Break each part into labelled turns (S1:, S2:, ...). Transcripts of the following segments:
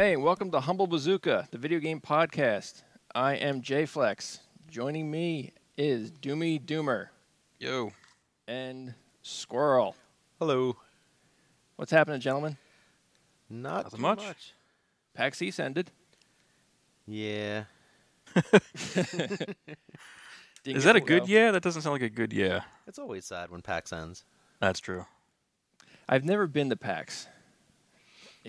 S1: Hey, welcome to Humble Bazooka, the video game podcast. I am JFlex. Joining me is Doomy Doomer
S2: Yo.
S1: and Squirrel.
S3: Hello.
S1: What's happening, gentlemen?
S3: Not
S2: Nothing
S3: too
S2: much.
S1: PAX East ended.
S3: Yeah.
S2: Is that a good
S1: go.
S2: yeah? That doesn't sound like a good yeah.
S3: It's always sad when PAX ends.
S2: That's true.
S1: I've never been to PAX.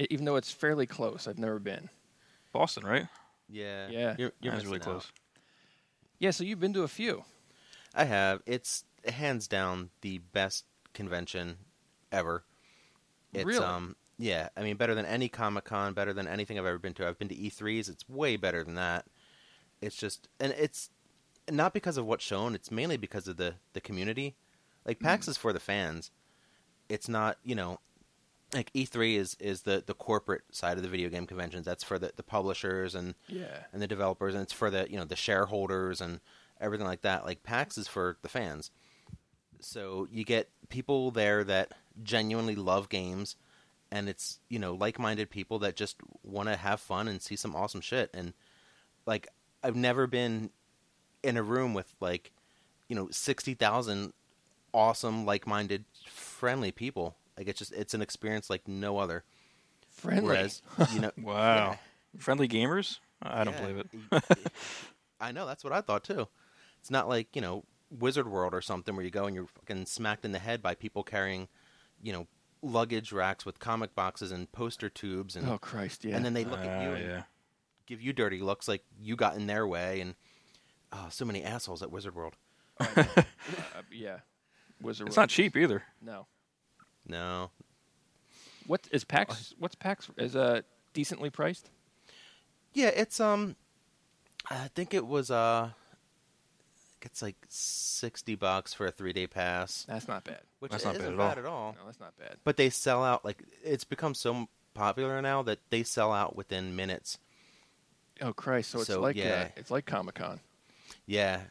S1: Even though it's fairly close, I've never been.
S2: Boston, right?
S3: Yeah.
S1: Yeah.
S3: You're, you're
S2: really
S3: out.
S2: close.
S1: Yeah, so you've been to a few.
S3: I have. It's hands down the best convention ever. It's
S1: Really?
S3: um yeah, I mean better than any Comic Con, better than anything I've ever been to. I've been to E3s, it's way better than that. It's just and it's not because of what's shown, it's mainly because of the the community. Like PAX is for the fans. It's not, you know, like E3 is is the the corporate side of the video game conventions. That's for the the publishers and
S1: Yeah.
S3: and the developers, and it's for the you know the shareholders and everything like that. Like PAX is for the fans, so you get people there that genuinely love games, and it's you know like-minded people that just want to have fun and see some awesome shit. And like I've never been in a room with like you know sixty thousand awesome like-minded friendly people. Like it's just it's an experience like no other.
S1: Friendly.
S3: Whereas you know
S2: Wow. Friendly gamers? I don't
S3: Yeah.
S2: believe it.
S3: it. I know that's what I thought too. It's not like you know Wizard World or something where you go and you're fucking smacked in the head by people carrying, you know, luggage racks with comic boxes and poster tubes, and
S1: oh Christ, yeah.
S3: and then they look at you
S2: Ah,
S3: and
S2: yeah.
S3: give you dirty looks like you got in their way, and oh, so many assholes at Wizard World.
S1: Uh, yeah. Wizard
S2: It's
S1: World.
S2: not cheap either.
S1: No.
S3: No,
S1: What is PAX? What's PAX? Is uh decently priced?
S3: yeah, it's um, I think it was uh, it's like sixty bucks for a three day pass,
S1: That's not bad.
S3: which
S2: That's not
S3: isn't
S2: bad at all.
S3: bad at all.
S1: No, that's not bad.
S3: but they sell out like it's become so popular now that they sell out within minutes.
S1: Oh Christ! So it's
S3: So,
S1: like
S3: yeah.
S1: uh, it's like Comic Con.
S3: Yeah,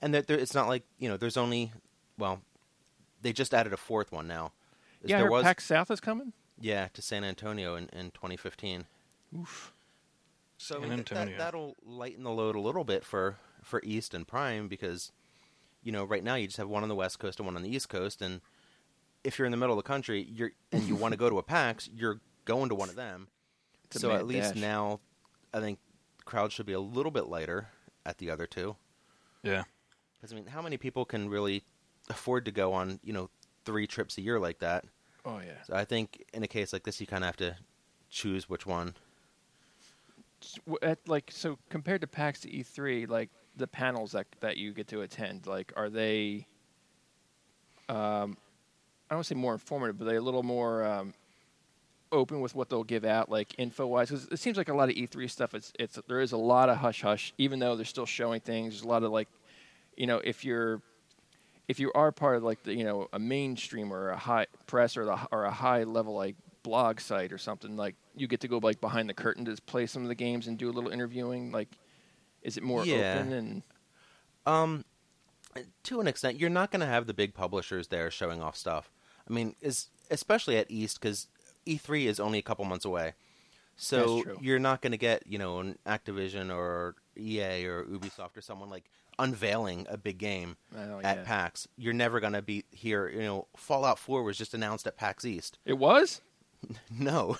S3: and that there, it's not like you know there's only well, they just added a fourth one now.
S1: Yeah, I
S3: there was
S1: PAX South is coming.
S3: yeah to San Antonio in, in 2015.
S1: Oof.
S3: So
S2: San
S3: th- that that'll lighten the load a little bit for for East and Prime because you know right now you just have one on the West Coast and one on the East Coast, and if you're in the middle of the country, you're and you want to go to a PAX, you're going to one of them.
S1: It's
S3: so at least
S1: dash.
S3: now, I think crowd should be a little bit lighter at the other two.
S2: Yeah.
S3: Because I mean, how many people can really afford to go on you know three trips a year like that?
S1: Oh yeah.
S3: So I think in a case like this, you kind of have to choose which one.
S1: At, like so, compared to PAX to E3, like the panels that that you get to attend, like are they? Um, I don't want to say more informative, but they're a little more um, open with what they'll give out, like info wise. Because it seems like a lot of E3 stuff. It's it's there is a lot of hush hush, even though they're still showing things. There's a lot of like, you know, if you're if you are part of like the you know a mainstream or a high press or the or a high level like blog site or something like you get to go like behind the curtain to play some of the games and do a little interviewing like is it more
S3: Yeah.
S1: open and
S3: Um, to an extent, you're not going to have the big publishers there showing off stuff. I mean, is especially at East because E3 is only a couple months away, so you're not going to get you know an Activision or EA or Ubisoft or someone like unveiling a big game
S1: Oh,
S3: at
S1: yeah.
S3: PAX. You're never going to be here. You know, Fallout 4 was just announced at PAX East.
S1: it was
S3: No,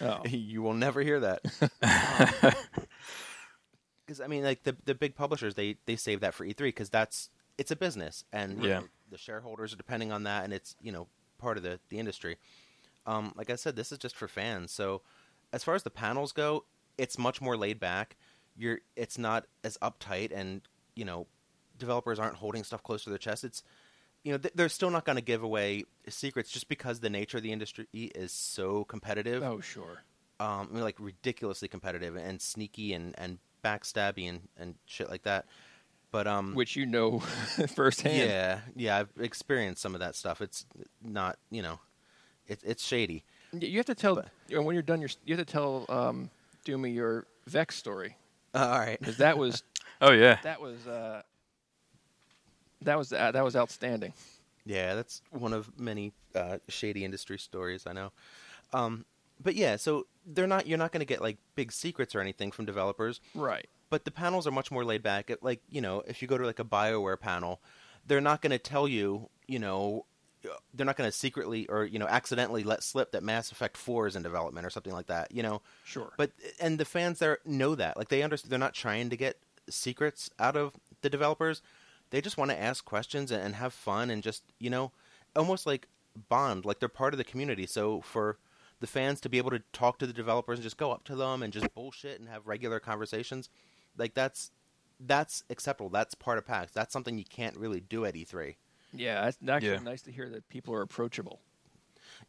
S1: oh
S3: you will never hear that. Because I mean, like the the big publishers, they they save that for E3 because that's it's a business, and
S2: Yeah.
S3: know, the shareholders are depending on that, and it's you know part of the the industry. Um, like I said, this is just for fans. So as far as the panels go, it's much more laid back. You're it's not as uptight, and you know developers aren't holding stuff close to their chest. It's you know th- they're still not going to give away secrets just because the nature of the industry is so competitive
S1: oh sure
S3: um, I mean, like ridiculously competitive and sneaky and, and backstabby and, and shit like that. But um,
S1: which you know firsthand
S3: yeah, yeah, I've experienced some of that stuff. It's not, you know, it's it's shady.
S1: You have to tell
S3: But-
S1: when you're done your you have to tell um Doomy your Vexx story
S3: Uh, all right,
S1: because that was
S2: Oh yeah.
S1: that was uh that was uh, that was outstanding
S3: yeah, that's one of many uh, shady industry stories I know. Um, but yeah, so they're not. You're not going to get like big secrets or anything from developers.
S1: Right.
S3: But the panels are much more laid back. It, like you know, if you go to like a Bioware panel, they're not going to tell you. You know, they're not going to secretly or you know accidentally let slip that Mass Effect Four is in development or something like that. You know,
S1: Sure.
S3: but and the fans there know that. Like they understand. They're not trying to get secrets out of the developers. They just want to ask questions and, and have fun and just you know, almost like bond. Like they're part of the community. So for the fans to be able to talk to the developers and just go up to them and just bullshit and have regular conversations, like that's that's acceptable. That's part of PAX. That's something you can't really do at E E3.
S1: yeah, that's actually
S2: Yeah.
S1: nice to hear that people are approachable.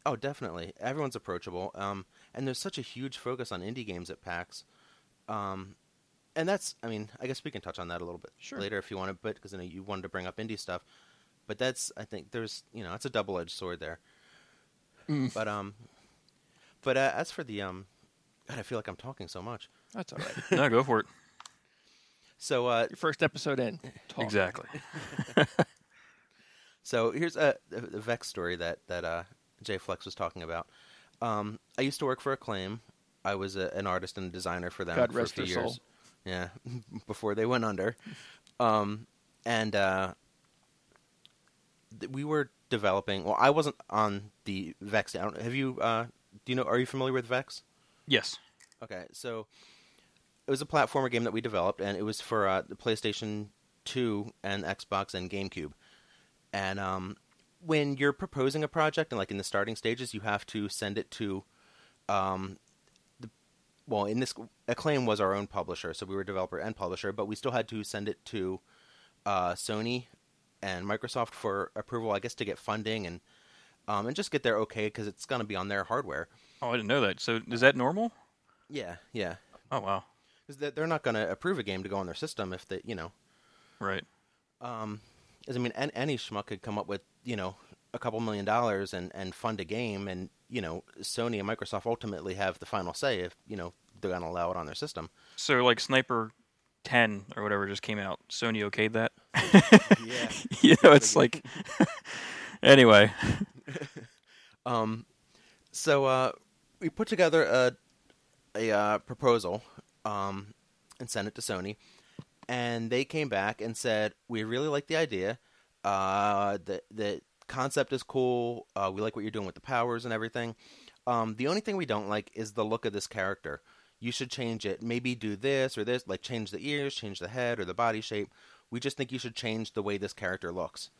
S3: Oh, definitely. Everyone's approachable. Um, and there's such a huge focus on indie games at PAX. Um, and that's, I mean, I guess we can touch on that a little bit
S1: Sure.
S3: later if you want to, but because I know you wanted to bring up indie stuff. But that's, I think, there's, you know, that's a double edged sword there.
S1: Mm.
S3: But um, but uh, as for the um, God, I feel like I'm talking so much.
S1: That's all right.
S2: no, go for it.
S3: So uh,
S1: Your first episode in. Talk.
S2: Exactly.
S3: So here's a, a a Vexx story that that uh, JFlex was talking about. Um, I used to work for Acclaim. I was a, an artist and designer for them
S1: God
S3: for
S1: rest
S3: a few
S1: their
S3: years.
S1: soul.
S3: Yeah, before they went under. Um, and uh, th- we were developing. Well, I wasn't on the Vexx. I don't, have you? Uh, do you know? Are you familiar with Vexx?
S2: Yes.
S3: Okay, so it was a platformer game that we developed, and it was for uh, the PlayStation 2 and Xbox and GameCube. And um, when you're proposing a project, and like in the starting stages, you have to send it to, um, well, in this Acclaim was our own publisher, so we were developer and publisher, but we still had to send it to uh, Sony and Microsoft for approval, I guess, to get funding and um, and just get their okay because it's going to be on their hardware.
S2: Oh, I didn't know that. So is that normal?
S3: Yeah, yeah.
S2: Oh wow.
S3: Because they're not going to approve a game to go on their system if they, you know,
S2: Right.
S3: um, 'cause, I mean, any schmuck could come up with, you know, a couple million dollars and, and fund a game, and you know, Sony and Microsoft ultimately have the final say if you know they're going to allow it on their system.
S2: So like Sniper 10 or whatever just came out. Sony okayed that.
S3: Yeah.
S2: you know, it's like. anyway.
S3: Um, so uh, we put together a a uh, proposal um, and sent it to Sony, and they came back and said we really like the idea. Uh, the the concept is cool. Uh, we like what you're doing with the powers and everything. Um, the only thing we don't like is the look of this character. You should change it. Maybe do this or this, like change the ears, change the head or the body shape. We just think you should change the way this character looks.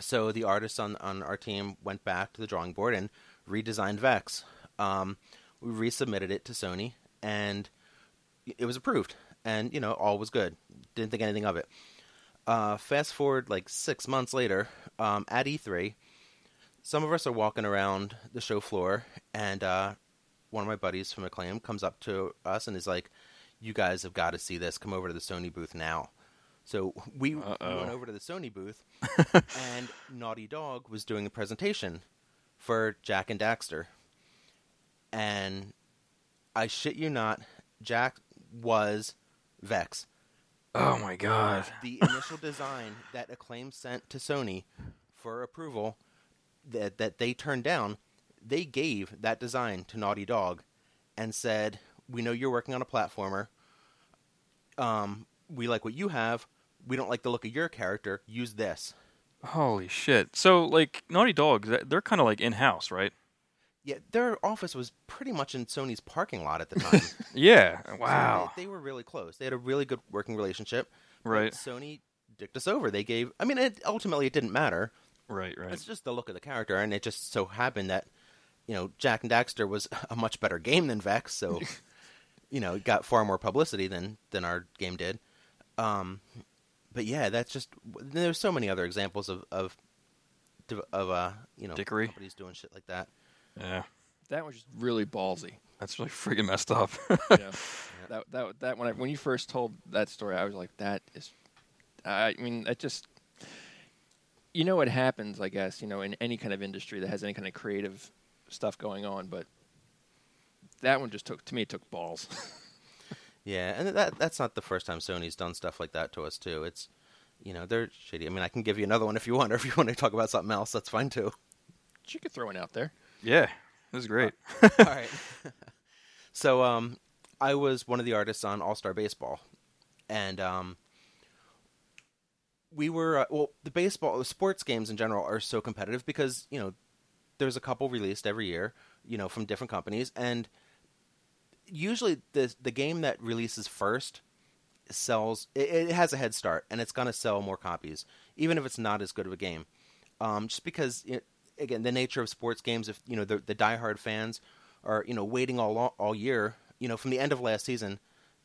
S3: So the artists on on our team went back to the drawing board and redesigned Vexx. Um, we resubmitted it to Sony, and it was approved. And you know, all was good. Didn't think anything of it. Uh, fast forward like six months later, um, at E3, some of us are walking around the show floor, and uh, one of my buddies from Acclaim comes up to us and is like, "You guys have got to see this. Come over to the Sony booth now." So we,
S2: Uh-oh.
S3: went over to the Sony booth, and Naughty Dog was doing a presentation for Jak and Daxter. And I shit you not, Jak was Vexx.
S2: Oh my god.
S3: The initial design that Acclaim sent to Sony for approval that that they turned down, they gave that design to Naughty Dog and said, "We know you're working on a platformer. Um, we like what you have. We don't like the look of your character. Use this."
S2: Holy shit. So like Naughty Dog, they're kind of like in-house, right?
S3: Yeah, their office was pretty much in Sony's parking lot at the time.
S2: Yeah.
S3: they-
S2: Wow.
S3: they, were really close. They had a really good working relationship.
S2: Right.
S3: Sony dicked us over. They gave. I mean, it, ultimately, it didn't matter.
S2: Right, right.
S3: It's just the look of the character, and it just so happened that you know Jak and Daxter was a much better game than Vexx, so you know it got far more publicity than than our game did. Um, but yeah, that's just there's so many other examples of of of uh you know
S2: Dickery.
S3: companies doing shit like that.
S2: Yeah.
S1: That was just really ballsy.
S2: That's really freaking messed up.
S1: yeah. That that that when I, when you first told that story, I was like, that is. I mean, that just. You know what happens, I guess. You know, in any kind of industry that has any kind of creative stuff going on, but that one just took to me. It took balls.
S3: Yeah, and that that's not the first time Sony's done stuff like that to us too. It's you know they're shitty. I mean, I can give you another one if you want, or if you want to talk about something else, that's fine too.
S1: you could throw one out there.
S2: Yeah. This was great.
S3: All right. So um, I was one of the artists on All Star Baseball, and um, we were uh, well. The baseball, the sports games in general are so competitive because you know there's a couple released every year, you know, from different companies, and usually the the game that releases first sells. It, it has a head start, and it's gonna sell more copies, even if it's not as good of a game. Um, just because, it, again, the nature of sports games, if you know the, the diehard fans are you know waiting all all year, you know, from the end of last season,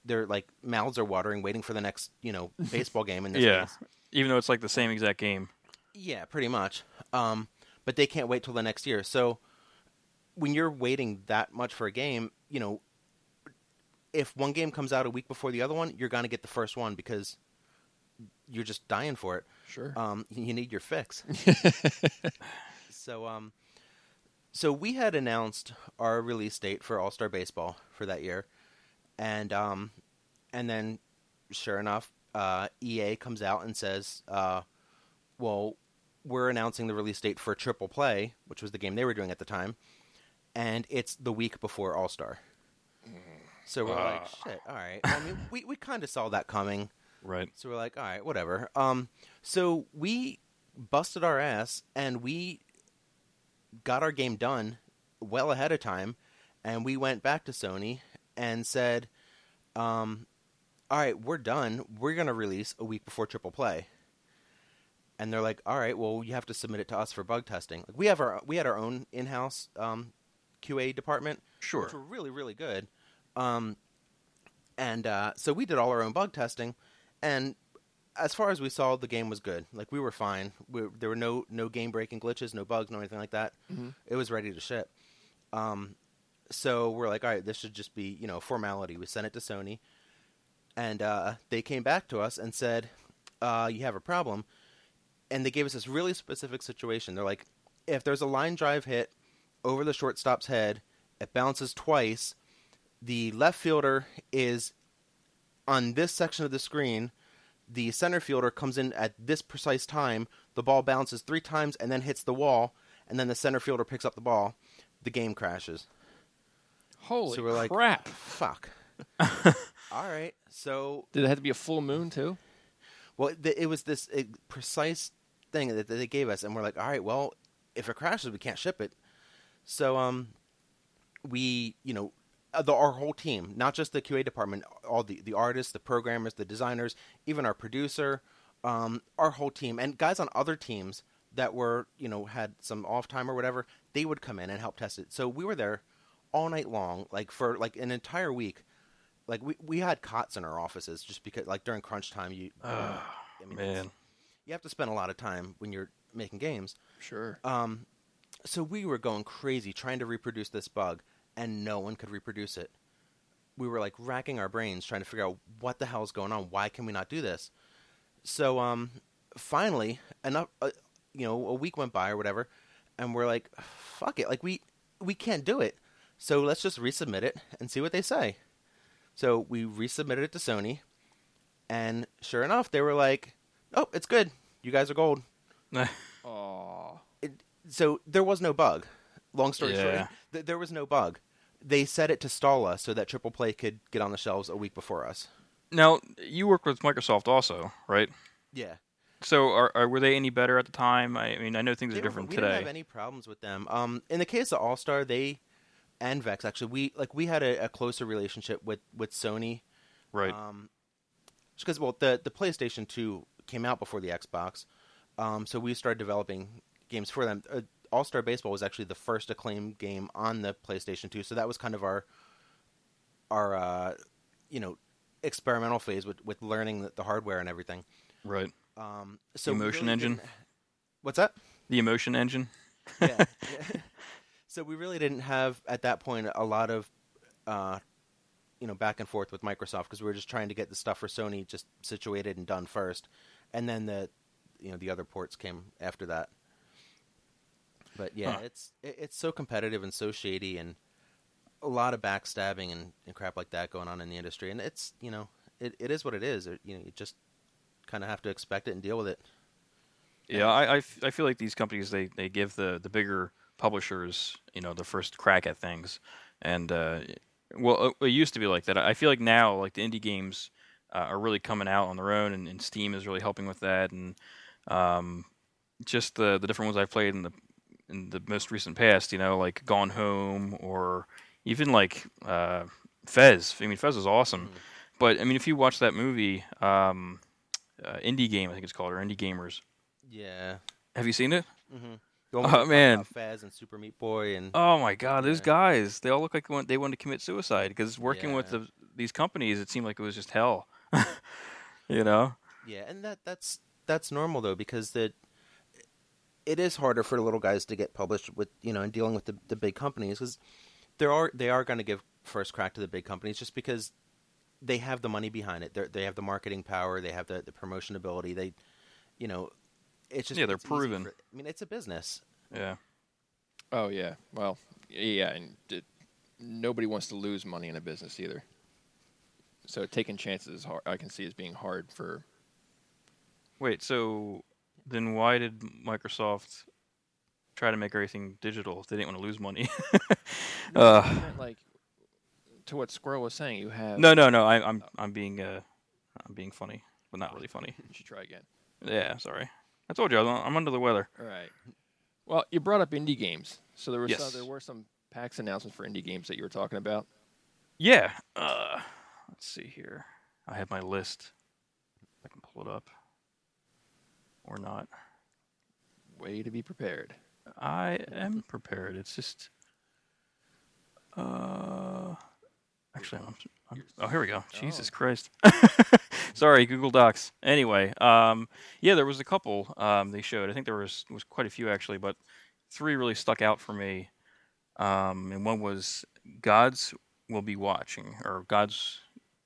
S3: their like mouths are watering, waiting for the next you know baseball game in this
S2: Yeah.
S3: case.
S2: Even though it's like the same exact game.
S3: Yeah, pretty much. Um, but they can't wait till the next year. So when you're waiting that much for a game, you know, if one game comes out a week before the other one, you're going to get the first one because you're just dying for it.
S1: Sure.
S3: Um, you need your fix. so, um, so we had announced our release date for All Star Baseball for that year, and um, and then sure enough, uh, EA comes out and says, uh, "Well, we're announcing the release date for Triple Play, which was the game they were doing at the time, and it's the week before All Star." So we're like, "Shit, all right." I mean, we we kind of saw that coming.
S2: Right.
S3: So we're like, all right, whatever. Um, so we busted our ass and we got our game done well ahead of time, and we went back to Sony and said, um, all right, we're done. We're gonna release a week before Triple Play. And they're like, all right, well, you have to submit it to us for bug testing. Like we have our we had our own in-house um, QA department,
S2: Sure.
S3: which were really really good. Um, and uh, so we did all our own bug testing, and as far as we saw, the game was good. Like we were fine. We, there were no no game breaking glitches, no bugs, no anything like that. It was ready to ship. Um, so we're like, all right, this should just be you know formality. We sent it to Sony, and uh, they came back to us and said, uh, "You have a problem," and they gave us this really specific situation. They're like, if there's a line drive hit over the shortstop's head, it bounces twice. The left fielder is on this section of the screen. The center fielder comes in at this precise time. The ball bounces three times and then hits the wall, and then the center fielder picks up the ball. The game crashes.
S1: Holy
S3: so we're like,
S1: crap!
S3: Fuck. All right. So
S1: Did it have to be a full moon too?
S3: Well, th- it was this uh, precise thing that, that they gave us, and we're like, all right, well, if it crashes, we can't ship it. So, um, we, you know, the, our whole team, not just the QA department, all the the artists, the programmers, the designers, even our producer, um, our whole team, and guys on other teams that were, you know, had some off time or whatever, they would come in and help test it. So we were there all night long, like for like an entire week. Like we we had cots in our offices just because, like during crunch time, you. I mean,
S2: Man.
S3: you have to spend a lot of time when you're making games.
S1: Sure.
S3: Um, so we were going crazy trying to reproduce this bug, and no one could reproduce it. We were like racking our brains trying to figure out what the hell is going on. Why can we not do this? So um, finally, enough, uh, you know, a week went by or whatever, and we're like, fuck it, like we we can't do it. So let's just resubmit it and see what they say. So we resubmitted it to Sony, and sure enough, they were like, "Oh, it's good. You guys are gold."
S1: Aw.
S3: it, so there was no bug. Long story
S2: Yeah.
S3: short, th- there was no bug. They set it to stall us so that Triple Play could get on the shelves a week before us.
S2: now you work with Microsoft also, right?
S3: Yeah,
S2: So are, are were they any better at the time? I mean, I know things
S3: They
S2: are
S3: were-
S2: different
S3: we
S2: today.
S3: didn't have any problems with them. Um, in the case of All Star, they and Vexx actually, we like we had a, a closer relationship with with Sony.
S2: right.
S3: Um, just because well, the the PlayStation Two came out before the Xbox, um, so we started developing games for them. Uh, All Star Baseball was actually the first acclaimed game on the PlayStation Two, so that was kind of our our uh, you know experimental phase with with learning the, the hardware and everything.
S2: right.
S3: Um, so we
S2: Emotion
S3: really
S2: engine?
S3: What's that?
S2: The emotion engine.
S3: yeah. so we really didn't have at that point a lot of uh, you know back and forth with Microsoft because we were just trying to get the stuff for Sony just situated and done first, and then the you know the other ports came after that. But yeah,
S2: Huh.
S3: it's it, it's so competitive and so shady and a lot of backstabbing and, and crap like that going on in the industry, and it's you know it, it is what it is. It, you know you just kind of have to expect it and deal with it.
S2: Yeah, I, I, f- I feel like these companies they, they give the, the bigger publishers you know the first crack at things, and uh, Well, it, used to be like that. I feel like now, like the indie games uh, are really coming out on their own, and, and Steam is really helping with that, and um, just the the different ones I've played in the in the most recent past. You know, like Gone Home, or even like uh, Fez. I mean, Fez is awesome,
S3: Mhm.
S2: but I mean, if you watch that movie, um, uh, Indie Game, I think it's called, or Indie Gamers.
S3: Yeah.
S2: Have you seen it?
S3: Mm-hmm.
S2: Oh, man.
S3: Fez and Super Meat Boy and
S2: Oh my God, those guys! They all look like they want- they wanted to commit suicide because working with the, these companies, it seemed like it was just hell. you know?
S3: Yeah, and that that's that's normal though because the it is harder for the little guys to get published with you know and dealing with the, the big companies because there are they are going to give first crack to the big companies just because they have the money behind it. They they have the marketing power. They have the the promotion ability. They you know it's just
S2: Yeah, they're proven.
S3: for- I mean, it's a business.
S2: Yeah.
S1: Oh yeah. Well, yeah, and it, nobody wants to lose money in a business either. So taking chances is hard. I can see as being hard for.
S2: Wait, so then why did Microsoft try to make everything digital if they didn't want to lose money? Uh,
S1: like to what Squirrel was saying. You have
S2: no, no, no. I, I'm I'm being uh, I'm being funny, but not really funny.
S1: You should try again.
S2: Yeah, sorry. I told you I'm I'm under the weather.
S1: All right. Well, you brought up indie games, so there was
S2: Yes.
S1: some, there were some PAX announcements for indie games that you were talking about.
S2: Yeah. Uh, let's see here. I have my list. I can pull it up. Or not.
S1: Way to be prepared.
S2: I am prepared. It's just. Uh, actually, I'm, I'm, oh, here we go. Jesus
S1: Oh.
S2: Christ. Sorry, Google Docs. Anyway, um, yeah, there was a couple um, they showed. I think there was was quite a few actually, but three really stuck out for me. Um, and one was God's will be watching, or God's.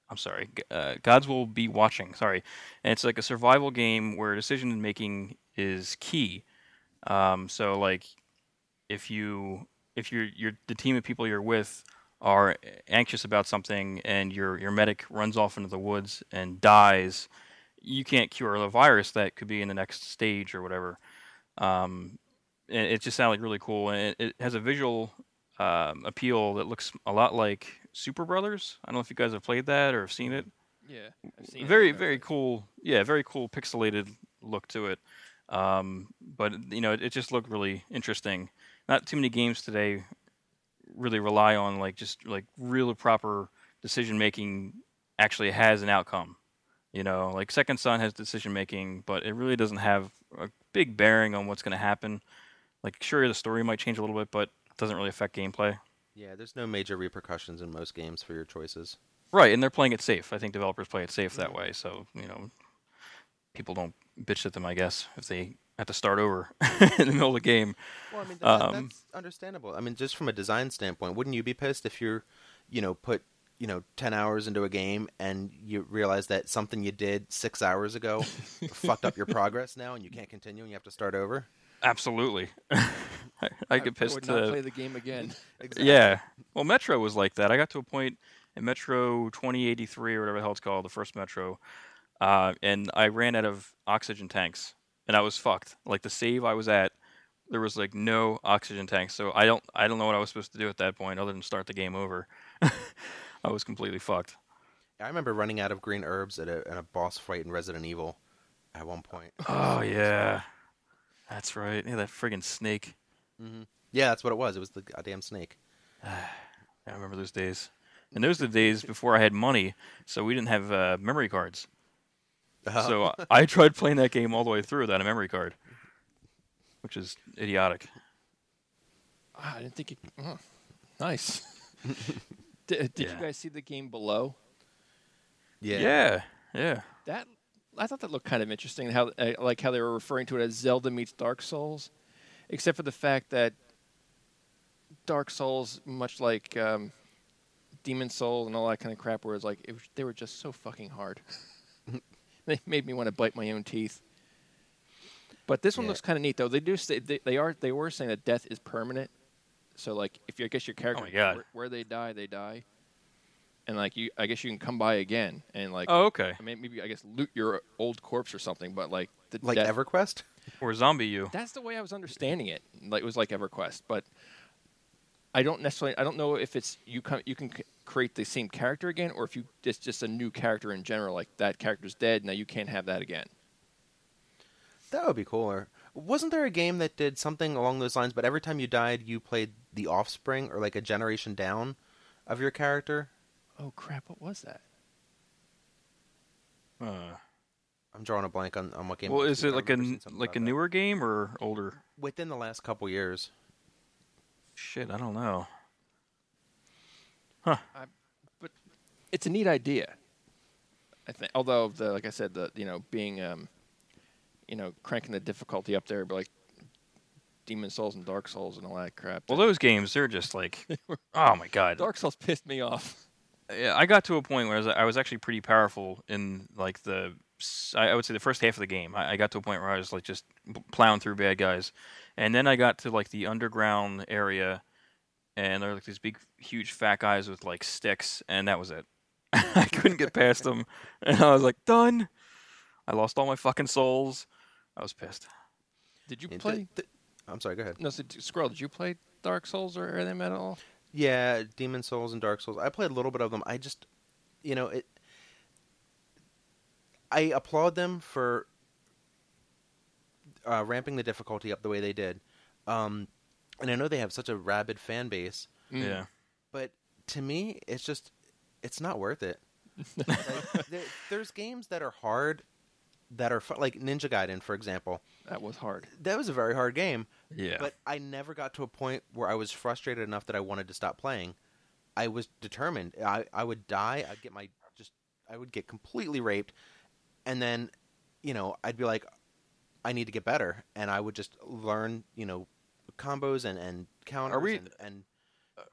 S2: I'm sorry, uh, God's will be watching. Sorry, and it's like a survival game where decision making is key. Um, so like, if you if you're you're the team of people you're with are anxious about something and your your medic runs off into the woods and dies, you can't cure the virus that could be in the next stage or whatever. Um, and it just sounded like really cool, and it, it has a visual um, appeal that looks a lot like Super Brothers. I don't know if you guys have played that or have seen it.
S1: Yeah, I've seen it.
S2: very very cool. Yeah very cool pixelated look to it. Um, but you know it, it just looked really interesting. Not too many games today really rely on like just like real proper decision making actually has an outcome you know? Like second son has decision making but it really doesn't have a big bearing on what's going to happen. Like sure the story might change a little bit but it doesn't really affect gameplay
S3: Yeah, there's no major repercussions in most games for your choices.
S2: Right, and they're playing it safe. I think developers play it safe that way, so you know, people don't bitch at them. I guess if they have to start over in the middle of the game.
S3: Well, I mean, that,
S2: Um,
S3: that's understandable. I mean, just from a design standpoint, wouldn't you be pissed if you're, you know, put, you know, 10 hours into a game and you realize that something you did six hours ago fucked up your progress now and you can't continue and you have to start over?
S2: Absolutely, I, I get
S1: I
S2: pissed.
S1: would not
S2: uh,
S1: play the game again.
S2: yeah, well, Metro was like that. I got to a point in Metro 2083 or whatever the hell it's called, the first Metro, uh, and I ran out of oxygen tanks, and I was fucked. Like the save I was at, there was like no oxygen tanks, so I don't I don't know what I was supposed to do at that point other than start the game over. I was completely fucked.
S3: I remember running out of green herbs at a, at a boss fight in Resident Evil at one point.
S2: Oh yeah, that's right. Yeah, that friggin' snake.
S3: Hmm Yeah, that's what it was. It was the goddamn snake.
S2: I remember those days. And those are the days before I had money, so we didn't have uh, memory cards. So uh, I tried playing that game all the way through without a memory card, which is idiotic.
S1: Ah, I didn't think it. oh, nice. did did
S2: Yeah.
S1: you guys see the game below?
S3: yeah.
S2: yeah, yeah.
S1: That I thought that looked kind of interesting. How uh, like how they were referring to it as Zelda meets Dark Souls, except for the fact that Dark Souls, much like um, Demon Souls and all that kind of crap, where it's like it was, they were just so fucking hard. they made me want to bite my own teeth. But this one
S3: Yeah.
S1: looks kind of neat though. They do say, they, they are they were saying that death is permanent. So like if you I guess your character
S2: my God.
S1: Where, where they die they die, and like you I guess you can come by again and like
S2: Oh, okay.
S1: I mean, maybe I guess loot your old corpse or something, but like the
S3: Like
S1: death-
S3: EverQuest?
S2: Or zombie you.
S1: That's the way I was understanding it. Like it was like EverQuest, but I don't necessarily. I don't know if it's you come. You can c- create the same character again, or if you it's just a new character in general, like that character's dead, now you can't have that again.
S3: That would be cooler. Wasn't there a game that did something along those lines? But every time you died, you played the offspring or like a generation down of your character.
S1: Oh crap! What was that?
S2: Uh,
S3: I'm drawing a blank on, on what game.
S2: well, is it like a
S3: remember
S2: n-
S3: seeing something
S2: like
S3: about
S2: a
S3: that.
S2: newer game or older?
S3: within the last couple years?
S2: Shit, I don't know. Huh.
S1: I, but it's a neat idea. I think, although the like I said, the you know being um, you know cranking the difficulty up there, but like Demon Souls and Dark Souls and all that crap.
S2: Well, those games they're just like, oh my god.
S1: Dark Souls pissed me off.
S2: Yeah, I got to a point where I was, I was actually pretty powerful in like the s- I I would say the first half of the game. I, I got to a point where I was like just plowing through bad guys, and then I got to like the underground area, and there were like these big, huge, fat guys with like sticks, and that was it. I couldn't get past them, and I was like done. I lost all my fucking souls. I was pissed.
S1: Did you
S3: Yeah, th-
S1: play?
S3: th- I'm sorry. Go ahead.
S1: no, so, d- Squirrel. Did you play Dark Souls or anything at all?
S3: Yeah, Demon Souls and Dark Souls. I played a little bit of them. I just, you know, it. I applaud them for uh, ramping the difficulty up the way they did, um, and I know they have such a rabid fan base.
S1: Mm.
S2: Yeah.
S3: But to me, it's just, it's not worth it. like, there, there's games that are hard, that are fun, like Ninja Gaiden, for example.
S1: That was hard.
S3: That was a very hard game.
S2: Yeah.
S3: But I never got to a point where I was frustrated enough that I wanted to stop playing. I was determined. I, I would die. I'd get my just I would get completely raped, and then, you know, I'd be like, I need to get better, and I would just learn, you know, combos and and counters.
S2: are we-
S3: and, and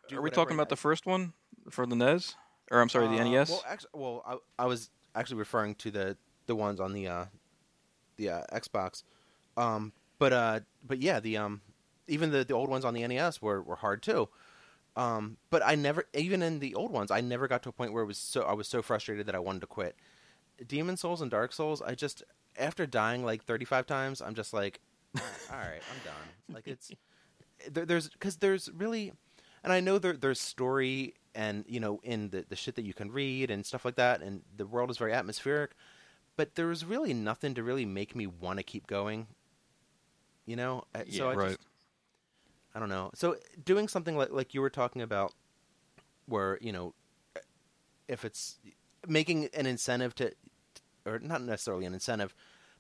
S3: do
S2: Are we talking about the first one for the NES? Or I'm sorry, the
S3: uh,
S2: NES?
S3: Well, actually, well, I, I was actually referring to the the ones on the uh, the uh, Xbox. Um, but uh, but yeah, the um, even the the old ones on the NES were were hard too. Um, but I never, even in the old ones, I never got to a point where it was so I was so frustrated that I wanted to quit. Demon Souls and Dark Souls, I just after dying like thirty five times, I'm just like, all right, I'm done. Like it's there, there's because there's really, and I know there there's story and you know in the the shit that you can read and stuff like that, and the world is very atmospheric, but there was really nothing to really make me want to keep going. You know, so
S1: Yeah.
S3: I
S2: Right.
S3: just, I don't know. So doing something like like you were talking about, where you know, if it's making an incentive to, or not necessarily an incentive,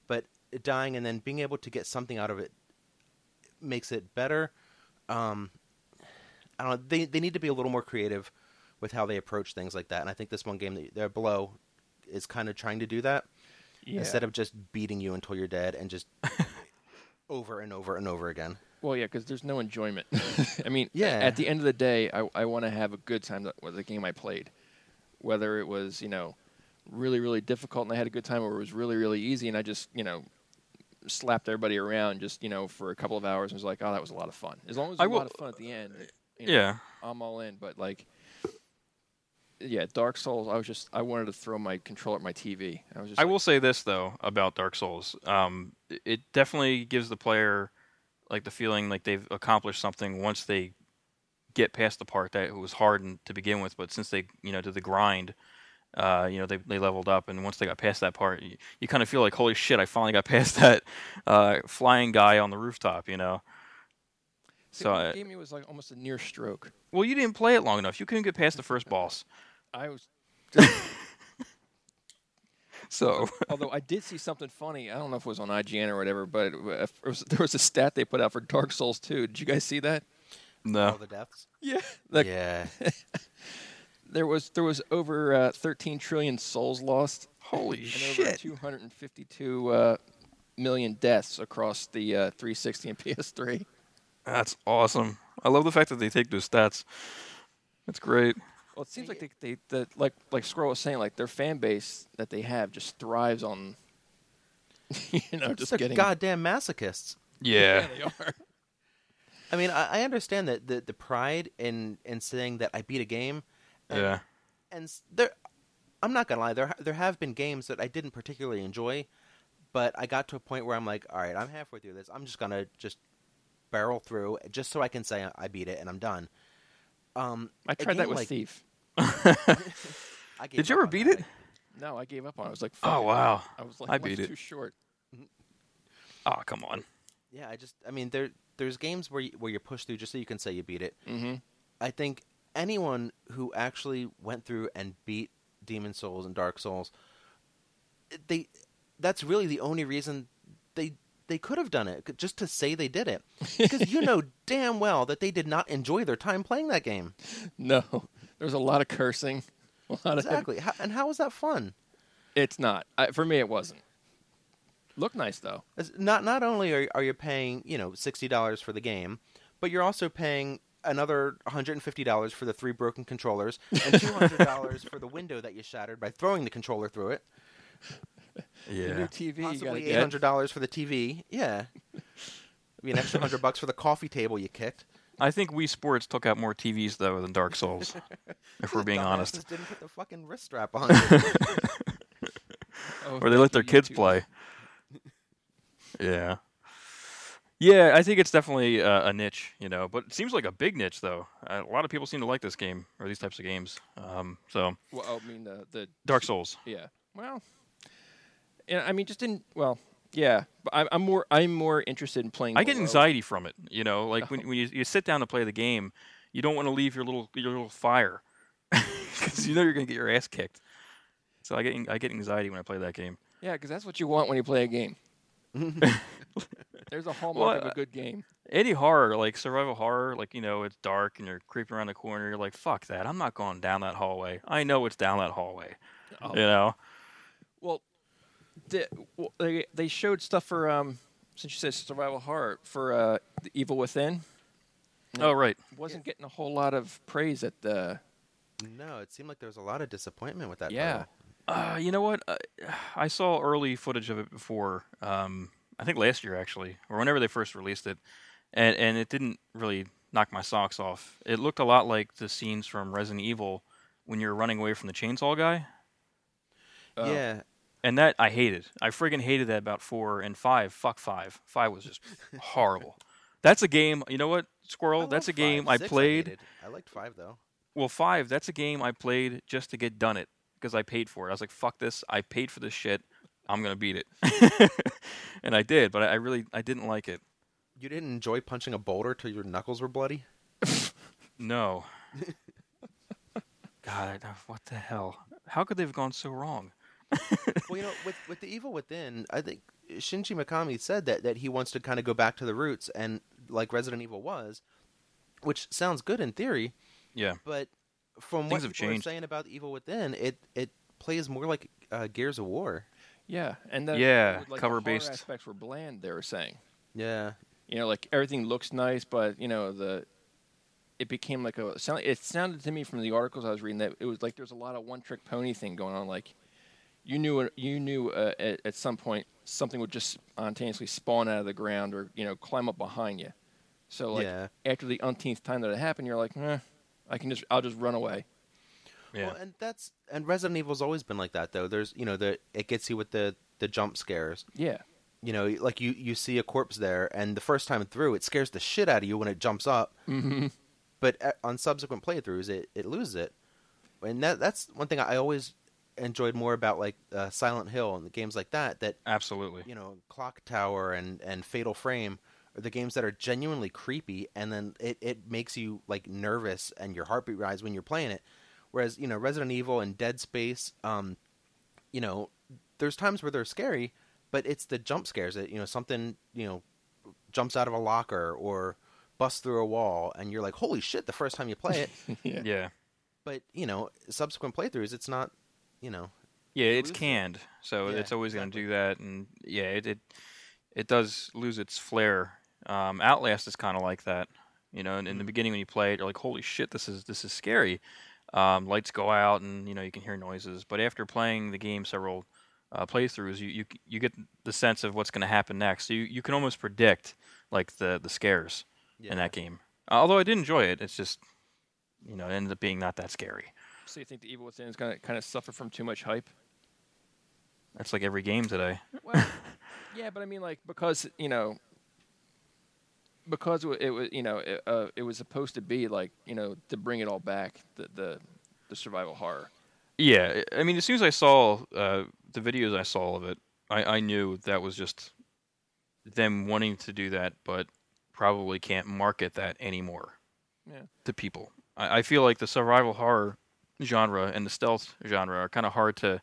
S3: but dying and then being able to get something out of it makes it better. Um, I don't know. They they need to be a little more creative with how they approach things like that, and I think this one game, that they're below, is kind of trying to do that
S1: Yeah.
S3: instead of just beating you until you're dead and just over and over and over again.
S1: Well, yeah, because there's no enjoyment. I mean,
S3: Yeah.
S1: At the end of the day, I, I want to have a good time with the game I played, whether it was you know really really difficult and I had a good time, where it was really really easy and I just you know slapped everybody around just you know for a couple of hours and was like, oh, that was a lot of fun. As long as it
S2: I
S1: was a
S2: will-
S1: lot of fun at the end, you know,
S2: yeah.
S1: I'm all in. But like, yeah, Dark Souls, I was just I wanted to throw my controller at my TV. I was just.
S2: I
S1: like,
S2: will say this though about Dark Souls. Um, it- it definitely gives the player like the feeling like they've accomplished something once they get past the part that it was hard in- to begin with. But since they you know did the grind, uh, you know they they leveled up, and once they got past that part, you, you kind of feel like holy shit, I finally got past that uh, flying guy on the rooftop. You know.
S1: see,
S2: So
S1: what
S2: uh,
S1: gave me was like almost a near stroke.
S2: well, you didn't play it long enough. You couldn't get past the first boss.
S1: I was
S2: So
S1: Although I did see something funny. I don't know if it was on IGN or whatever, but it, was, there was a stat they put out for Dark Souls 2. Did you guys see that? No.
S3: All
S2: no.
S3: the deaths.
S1: Yeah. Like
S3: yeah.
S1: There was there was over uh, 13 trillion souls lost
S2: Holy
S1: and over
S2: shit.
S1: 252 uh, million deaths across the uh, 360 and PS3.
S2: That's awesome. I love the fact that they take those stats. That's great.
S1: Well, it seems like they, they the, like like Squirrel was saying, like their fan base that they have just thrives on, you know, just
S3: They're
S1: getting.
S3: goddamn masochists.
S2: Yeah.
S1: they are.
S3: I mean, I, I understand that the the pride in in saying that I beat a game. And,
S2: Yeah.
S3: And there, I'm not gonna lie. There there have been games that I didn't particularly enjoy, but I got to a point where I'm like, all right, I'm halfway through this. I'm just gonna just barrel through just so I can say I beat it and I'm done. Um,
S1: I
S3: a
S1: tried that with
S3: like-
S1: Thief.
S3: I gave
S2: Did you ever beat
S3: that.
S2: it?
S1: No, I gave up on it. I was like,
S2: Oh
S1: it.
S2: wow.
S1: I was like,
S2: I
S1: "Life's
S2: beat it."
S1: too short.
S2: Oh come on.
S3: Yeah, I just I mean there there's games where you, where you push through just so you can say you beat it.
S1: Mm-hmm.
S3: I think anyone who actually went through and beat Demon Souls and Dark Souls, they that's really the only reason they they could have done it, just to say they did it, because you know damn well that they did not enjoy their time playing that game.
S1: No, there was a lot of cursing. A lot of
S3: Exactly, how, and how was that fun?
S1: It's not. I, for me, it wasn't. Look nice though.
S3: It's Not not only are are you paying you know sixty dollars for the game, but you're also paying another one hundred and fifty dollars for the three broken controllers and two hundred dollars for the window that you shattered by throwing the controller through it.
S1: The new
S2: Yeah.
S1: TV you gotta
S3: Possibly eight
S1: get.
S3: hundred dollars for the TV. Yeah, maybe an extra hundred bucks for the coffee table you kicked.
S2: I think Wii Sports took out more TVs though than Dark Souls. if we're being honest.
S3: Dumbasses didn't put the fucking wrist strap on.
S1: Oh,
S2: or they let their kids
S1: YouTube.
S2: play. Yeah. Yeah, I think it's definitely uh, a niche, you know, but it seems like a big niche though. A lot of people seem to like this game or these types of games. Um, so
S1: Well, I mean the the
S2: Dark Souls.
S1: Yeah. Well, yeah. I mean, just in well, yeah. But I'm, I'm more I'm more interested in playing.
S2: I get
S1: below.
S2: anxiety from it, you know, like when,
S1: Oh.
S2: when you, you sit down to play the game, you don't want to leave your little your little fire because you know you're gonna get your ass kicked. So I get I get anxiety when I play that game.
S1: Yeah, because that's what you want when you play a game. There's a hallmark
S2: Well,
S1: of a good game.
S2: Any horror, like survival horror, like you know, it's dark and you're creeping around the corner. You're like, "Fuck that! I'm not going down that hallway. I know it's down that hallway."
S1: Oh.
S2: You know?
S1: Well, the, well, they they showed stuff for um since you said survival horror for uh the Evil Within.
S2: Oh right.
S1: Wasn't getting a whole lot of praise at the.
S3: no, it seemed like there was a lot of disappointment with that.
S1: Yeah.
S3: title.
S2: Uh, you know what? Uh, I saw early footage of it before. Um, I think last year actually, or whenever they first released it, and and it didn't really knock my socks off. It looked a lot like the scenes from Resident Evil when you're running away from the chainsaw guy,
S1: Oh.
S3: Yeah,
S2: and that I hated. I friggin' hated that about four and five. Fuck five. Five was just horrible. That's a game. You know what, Squirrel? That's a
S3: love
S2: game
S3: five.
S2: I played.
S3: hated. I liked five though.
S2: Well, five. That's a game I played just to get done it because I paid for it. I was like, "Fuck this! I paid for this shit. I'm gonna beat it," and I did. But I, I really, I didn't like it.
S3: You didn't enjoy punching a boulder till your knuckles were bloody.
S2: No. God, I- what the hell? How could they have gone so wrong?
S3: well, you know, with with the evil within, I think Shinji Mikami said that that he wants to kind of go back to the roots and like Resident Evil was, which sounds good in theory,
S2: Yeah.
S3: but from
S2: Things
S3: what
S2: have
S3: people
S2: changed.
S3: are saying about the Evil Within, it it plays more like uh, Gears of War.
S1: Yeah, and the
S2: Yeah,
S1: like the
S2: cover-based.
S1: aspects were bland. They were saying.
S3: Yeah,
S1: You know, like everything looks nice, but you know the. It became like a sound. It sounded to me from the articles I was reading that it was like there's a lot of one-trick pony thing going on. Like, you knew you knew uh, at, at some point something would just spontaneously spawn out of the ground or you know climb up behind you. So like
S3: Yeah.
S1: after the umpteenth time that it happened, you're like, eh, I can just I'll just run away.
S2: Yeah.
S3: Well, and that's and Resident Evil's always been like that though. There's you know the it gets you with the the jump scares.
S1: Yeah,
S3: You know, like you you see a corpse there, and the first time through, it scares the shit out of you when it jumps up.
S1: mm-hmm.
S3: But a- on subsequent playthroughs, it it loses it. And that that's one thing I always enjoyed more about like uh, Silent Hill and the games like that. That
S2: Absolutely.
S3: you know, Clock Tower and and Fatal Frame are the games that are genuinely creepy, and then it it makes you like nervous and your heartbeat rise when you're playing it. Whereas you know, Resident Evil and Dead Space, um, you know, there's times where they're scary, but it's the jump scares that you know something you know jumps out of a locker or busts through a wall, and you're like, holy shit! The first time you play it,
S1: yeah.
S2: Yeah.
S3: but you know, subsequent playthroughs, it's not, you know,
S2: Yeah, it's
S3: lose
S2: canned, so
S3: Yeah,
S2: it's always
S3: exactly.
S2: going to do that, and yeah, it it, it does lose its flair. Um, Outlast is kind of like that, you know. In, in the
S3: Mhm.
S2: beginning, when you play it, you're like, "Holy shit, this is this is scary." Um, lights go out, and you know you can hear noises. But after playing the game several uh, playthroughs, you, you you get the sense of what's going to happen next. So you, you can almost predict like the the scares in that game. Although I did enjoy it, it's just you know it ended up being not that scary.
S1: So you think the Evil Within is gonna kind of suffer from too much hype?
S2: That's like every game today.
S1: Well, yeah, but I mean, like because you know, because it was you know it, uh, it was supposed to be like you know to bring it all back the the the survival horror.
S2: Yeah, I mean, as soon as I saw uh, the videos I saw of it, I, I knew that was just them wanting to do that, but probably can't market that anymore
S1: Yeah.
S2: to people. I, I feel like the survival horror genre and the stealth genre are kind of hard to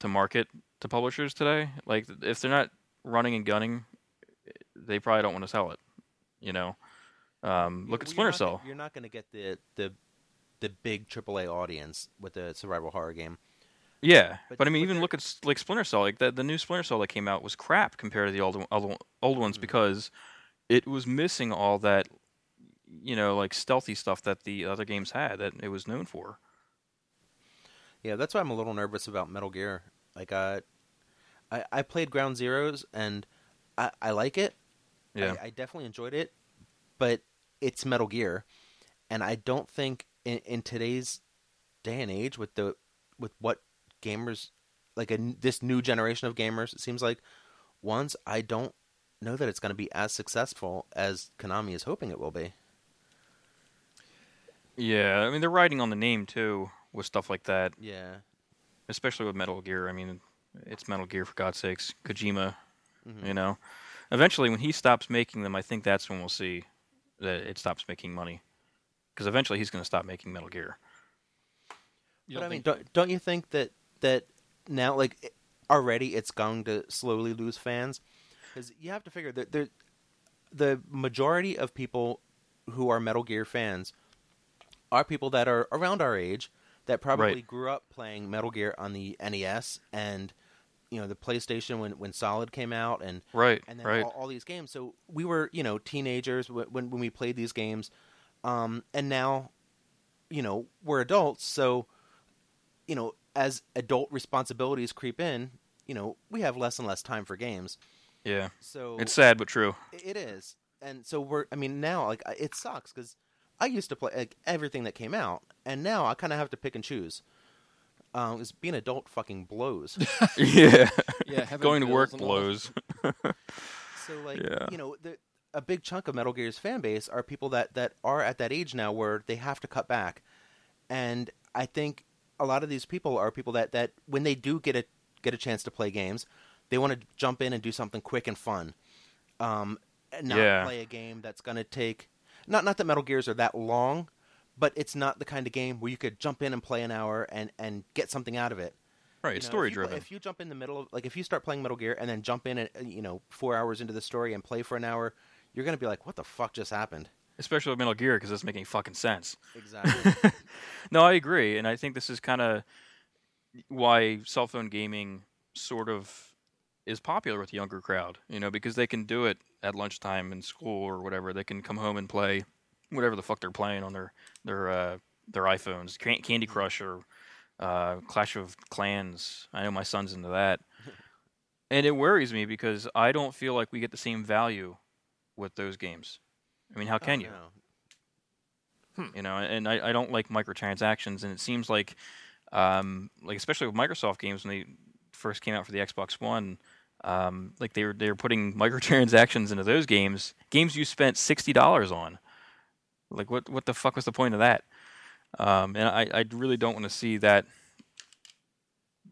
S2: to market to publishers today. Like, if they're not running and gunning, they probably don't want to sell it. You know, um, look at Splinter
S3: not
S2: Cell.
S3: You're not going to get the the the big AAA audience with the survival horror game.
S2: Yeah, but,
S3: But-
S2: I mean, even look at like Splinter Cell. Like the the new Splinter Cell that came out was crap compared to the old old, old ones
S3: Mhm.
S2: because it was missing all that, you know, like stealthy stuff that the other games had that it was known for.
S3: Yeah, that's why I'm a little nervous about Metal Gear. Like, uh, I I played Ground Zeroes and I, I like it.
S2: Yeah,
S3: I, I definitely enjoyed it, but it's Metal Gear, and I don't think in, in today's day and age with the with what gamers like a, this new generation of gamers, it seems like ones I don't know that it's going to be as successful as Konami is hoping it will be.
S2: yeah. I mean, they're riding on the name too with stuff like that,
S3: Yeah.
S2: especially with Metal Gear. I mean, it's Metal Gear for God's sakes. Kojima,
S3: Mhm.
S2: you know. Eventually, when he stops making them, I think that's when we'll see that it stops making money. Because eventually, he's going to stop making Metal Gear.
S1: You
S3: but I mean, don't don't you think that that now like already it's going to slowly lose fans? Because you have to figure that the the majority of people who are Metal Gear fans are people that are around our age that probably
S2: Right.
S3: grew up playing Metal Gear on the NES and you know the PlayStation when when Solid came out and
S2: Right,
S3: and then
S2: right.
S3: all, all these games. So we were, you know, teenagers when when, we played these games, um, and now, you know, we're adults. So, you know, as adult responsibilities creep in, you know, we have less and less time for games.
S2: yeah,
S3: So
S2: it's sad but true.
S3: it is, and so we're. I mean, now like it sucks because I used to play like everything that came out, and now I kind of have to pick and choose. Um, 'cause being adult fucking blows.
S2: yeah.
S1: Yeah,
S2: Going to work
S1: bills and all.
S2: blows.
S3: So like
S2: Yeah.
S3: you know, the, a big chunk of Metal Gear's fan base are people that that are at that age now where they have to cut back, and I think a lot of these people are people that that when they do get a get a chance to play games, they want to jump in and do something quick and fun, um, and not
S2: Yeah.
S3: play a game that's going to take not not that Metal Gears are that long, but it's not the kind of game where you could jump in and play an hour and and get something out of it.
S2: Right,
S3: You
S2: it's
S3: know,
S2: story
S3: if you,
S2: driven.
S3: If you jump in the middle of, like, if you start playing Metal Gear and then jump in, and you know, four hours into the story and play for an hour, you're gonna be like, "What the fuck just happened?"
S2: Especially with Metal Gear because it's making fucking sense.
S3: Exactly.
S2: no, I agree, and I think this is kind of why cell phone gaming sort of is popular with the younger crowd. You know, because they can do it at lunchtime in school or whatever. They can come home and play whatever the fuck they're playing on their their uh, their iPhones, Candy Crush or uh, Clash of Clans. I know my son's into that, and it worries me because I don't feel like we get the same value with those games. I mean, how can
S3: Oh,
S2: you?
S3: no.
S2: you know and I, I don't like microtransactions and it seems like um, like especially with microsoft games when they first came out for the xbox one um, like they were they were putting microtransactions into those games games you spent $60 on like what what the fuck was the point of that um, and I, I really don't want to see that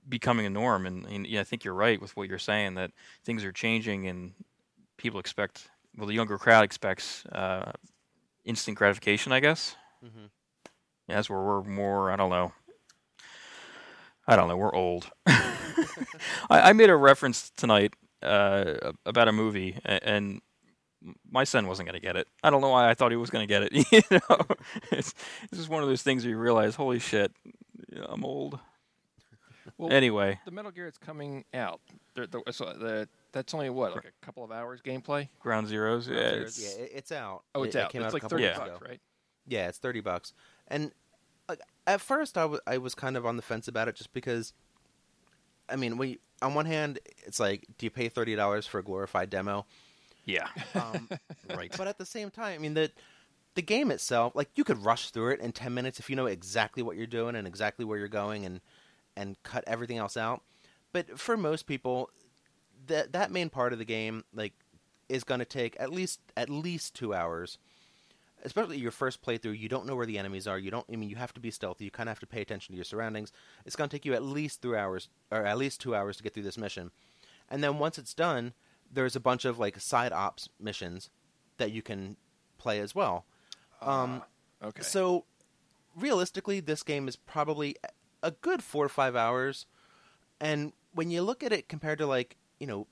S2: becoming a norm and, and yeah, i think you're right with what you're saying that things are changing and people expect well the younger crowd expects uh, instant gratification i guess
S3: hmm
S2: that's where we're more. I don't know. I don't know. We're old. I, I made a reference tonight uh, about a movie, and my son wasn't going to get it. I don't know why I thought he was going to get it. you know, it's it's just one of those things where you realize, holy shit, I'm old.
S1: Well,
S2: Anyway,
S1: the Metal Gear that's coming out. The, the, so the, that's only what, like a couple of hours gameplay?
S2: Ground Zeroes. Yeah,
S3: Yeah,
S2: it's,
S3: it, it's out.
S1: Oh,
S3: It-
S1: it's
S3: it
S1: out.
S3: came
S1: It's
S3: out a
S1: like
S3: couple
S1: thirty bucks,
S3: ago.
S1: right?
S3: Yeah, it's thirty bucks. And like, at first, I was I was kind of on the fence about it, just because. I mean, when you, on one hand, it's like, do you pay thirty dollars for a glorified demo?
S2: Yeah,
S3: Um,
S2: right.
S3: but at the same time, I mean the the game itself, like you could rush through it in ten minutes if you know exactly what you're doing and exactly where you're going and and cut everything else out. But for most people, that that main part of the game, like, is going to take at least at least two hours. especially your first playthrough, you don't know where the enemies are. You don't. I mean, you have to be stealthy. You kind of have to pay attention to your surroundings. It's going to take you at least three hours, or at least two hours to get through this mission. And then once it's done, there's a bunch of like side ops missions that you can play as well. Um,
S1: Okay.
S3: so realistically, this game is probably a good four or five hours. And when you look at it compared to like you know,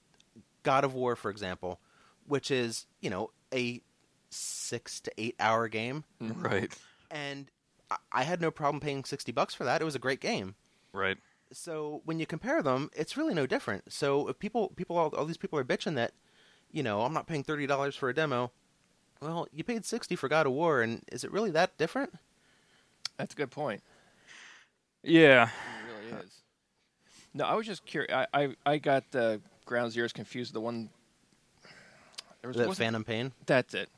S3: God of War, for example, which is you know a six to eight hour game.
S2: Right.
S3: and I- I had no problem paying sixty bucks for that. It was a great game.
S2: Right.
S3: So when you compare them, it's really no different. So if people, people, all, all these people are bitching that, you know, I'm not paying thirty dollars for a demo. Well, you paid sixty for God of War, and is it really that different?
S1: That's a good point.
S2: Yeah.
S1: It really is. No, I was just curious. I, I, I got uh, Ground Zeroes confused. The one. There was
S3: The
S1: wasn't-
S3: Phantom Pain.
S1: That's it.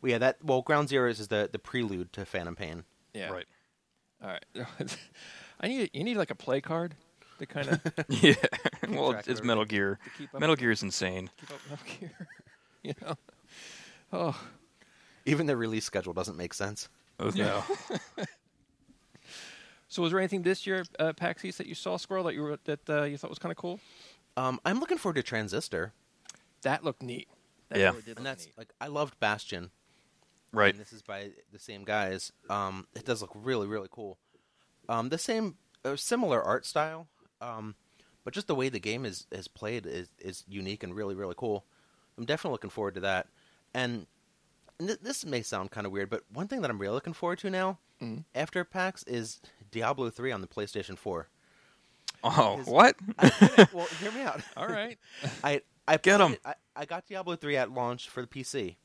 S3: Well, yeah, that well, Ground Zeroes is the the prelude to Phantom Pain.
S1: Yeah.
S2: Right.
S1: All right. I need you need like a play card to kind of
S2: Yeah. well, it's, it's Metal Gear.
S1: to keep up.
S2: Metal Gear is insane.
S1: keep up Metal Gear. you know. Oh.
S3: Even the release schedule doesn't make sense.
S2: Oh, no.
S1: So was there anything this year, uh, PAX East, that you saw, Squirrel, that you were, that uh, you thought was kind of cool?
S3: Um, I'm looking forward to Transistor,
S1: That looked neat. That
S2: Yeah.
S1: really did
S3: and
S1: look
S3: that's
S1: neat.
S3: like I loved Bastion.
S2: Right.
S3: And this is by the same guys. Um, it does look really, really cool. Um, the same, uh, similar art style, um, but just the way the game is is played is is unique and really, really cool. I'm definitely looking forward to that. And, and th- this may sound kind of weird, but one thing that I'm really looking forward to now,
S1: Mhm.
S3: after PAX, is Diablo 3 on the PlayStation 4.
S2: Oh,
S3: His-
S2: what?
S3: I- well, hear me out.
S1: All right.
S3: I I
S2: Get
S3: them. I, I got Diablo three at launch for the PC,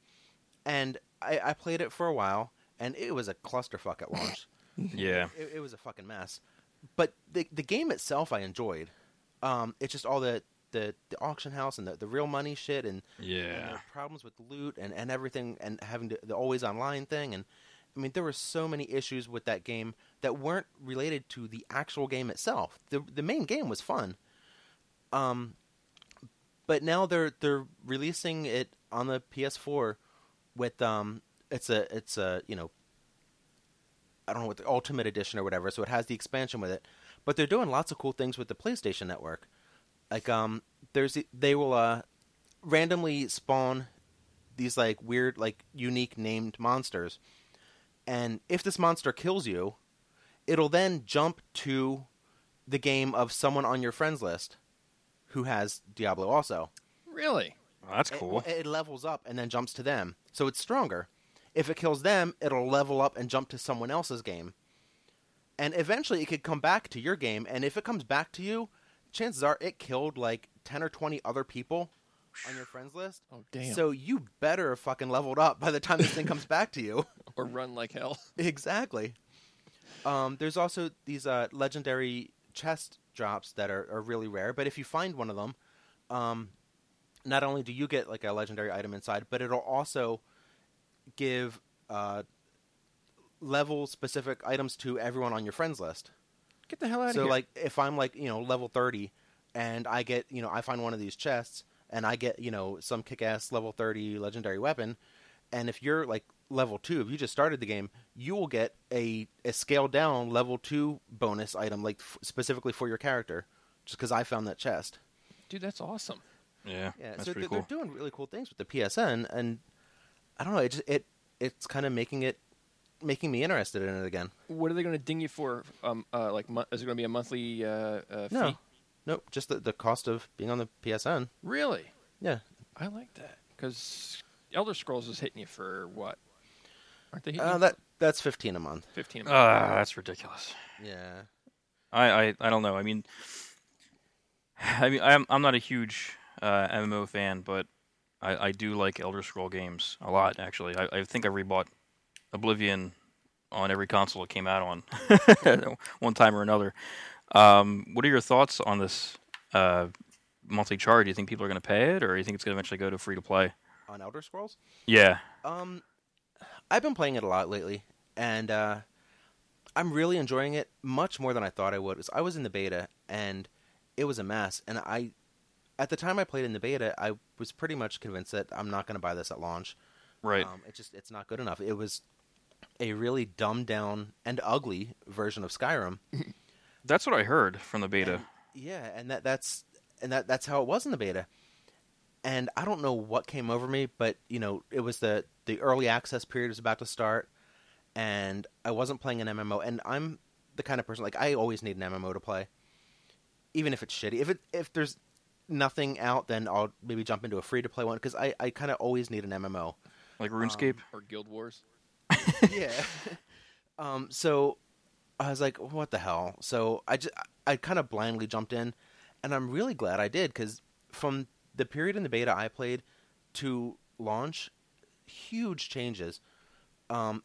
S3: and I, I played it for a while, and it was a clusterfuck at launch.
S2: yeah.
S3: it, it was a fucking mess. But the the game itself, I enjoyed. Um, it's just all the, the, the auction house and the, the real money shit, and, and
S2: Yeah.
S3: the problems with loot and, and everything, and having to, the always online thing, and I mean, there were so many issues with that game that weren't related to the actual game itself. the The main game was fun. Um, but now they're they're releasing it on the PS4 with um, it's a it's a you know, I don't know what the Ultimate Edition or whatever. So it has the expansion with it, but they're doing lots of cool things with the PlayStation Network. Like um, there's they will uh randomly spawn these like weird like unique named monsters and if this monster kills you it'll then jump to the game of someone on your friends list who has diablo also
S1: Really?
S2: Oh, that's
S3: It-
S2: cool.
S3: it, levels up and then jumps to them so it's stronger if it kills them it'll level up and jump to someone else's game and eventually it could come back to your game and if it comes back to you chances are it killed like 10 or 20 other people on your friends list
S1: Oh, damn.
S3: so you better have fucking leveled up by the time this thing comes back to you.
S1: or run like hell.
S3: exactly. Um, there's also these uh, legendary chest drops that are, are really rare, but if you find one of them, um, not only do you get like a legendary item inside, but it'll also give uh, level specific items to everyone on your friends list.
S1: Get the hell out of here.
S3: So like if I'm like, you know, level 30 and I get, you know, I find one of these chests and I get, you know, some kick-ass level 30 legendary weapon and if you're like level 2, if you just started the game, you will get a a scaled down level 2 bonus item like f- specifically for your character just cuz I found that chest.
S1: Dude, that's awesome.
S2: Yeah.
S3: Yeah,
S2: that's
S3: so
S2: pretty
S3: they're,
S2: cool.
S3: they're doing really cool things with the PSN and I don't know, it just, it it's kind of making it making me interested in it again.
S1: What are they going to ding you for? Um, uh, like, mo- is it going to be a monthly uh, uh,
S3: No.
S1: fee?
S3: Nope, just the, the cost of being on the PSN.
S1: Really?
S3: Yeah.
S1: I like that because Elder Scrolls is hitting you for what? Aren't they hitting
S3: Uh,
S1: you
S3: that that's 15 a month.
S1: fifteen? a month?
S2: Ah, that's ridiculous.
S3: Yeah.
S2: I, I, I don't know. I mean, I mean, I'm I'm not a huge uh, MMO fan, but I, I do like Elder Scroll games a lot. Actually, I, I think I rebought Oblivion on every console it came out on, one time or another. Um, what are your thoughts on this uh, monthly charge? Do you think people are going to pay it, or do you think it's going to eventually go to free to play?
S3: On Elder Scrolls?
S2: Yeah,
S3: Um I've been playing it a lot lately and uh I'm really enjoying it much more than I thought I would. I was in the beta and it was a mess and I at the time I played in the beta, I was pretty much convinced that I'm not going to buy this at launch.
S2: Right.
S3: Um, it's just it's not good enough. It was a really dumbed down and ugly version of Skyrim.
S2: That's what I heard from the beta.
S3: Yeah, and that that's and that that's how it was in the beta. And I don't know what came over me, but you know, it was the the early access period was about to start, and I wasn't playing an MMO. And I'm the kind of person like I always need an MMO to play, even if it's shitty. If it if there's nothing out, then I'll maybe jump into a free to play one because I I kind of always need an MMO.
S2: Like RuneScape.
S1: Or Guild Wars.
S3: yeah. um. So I was like, what the hell? So I just I kind of blindly jumped in, and I'm really glad I did because from the period in the beta I played to launch, huge changes. Um,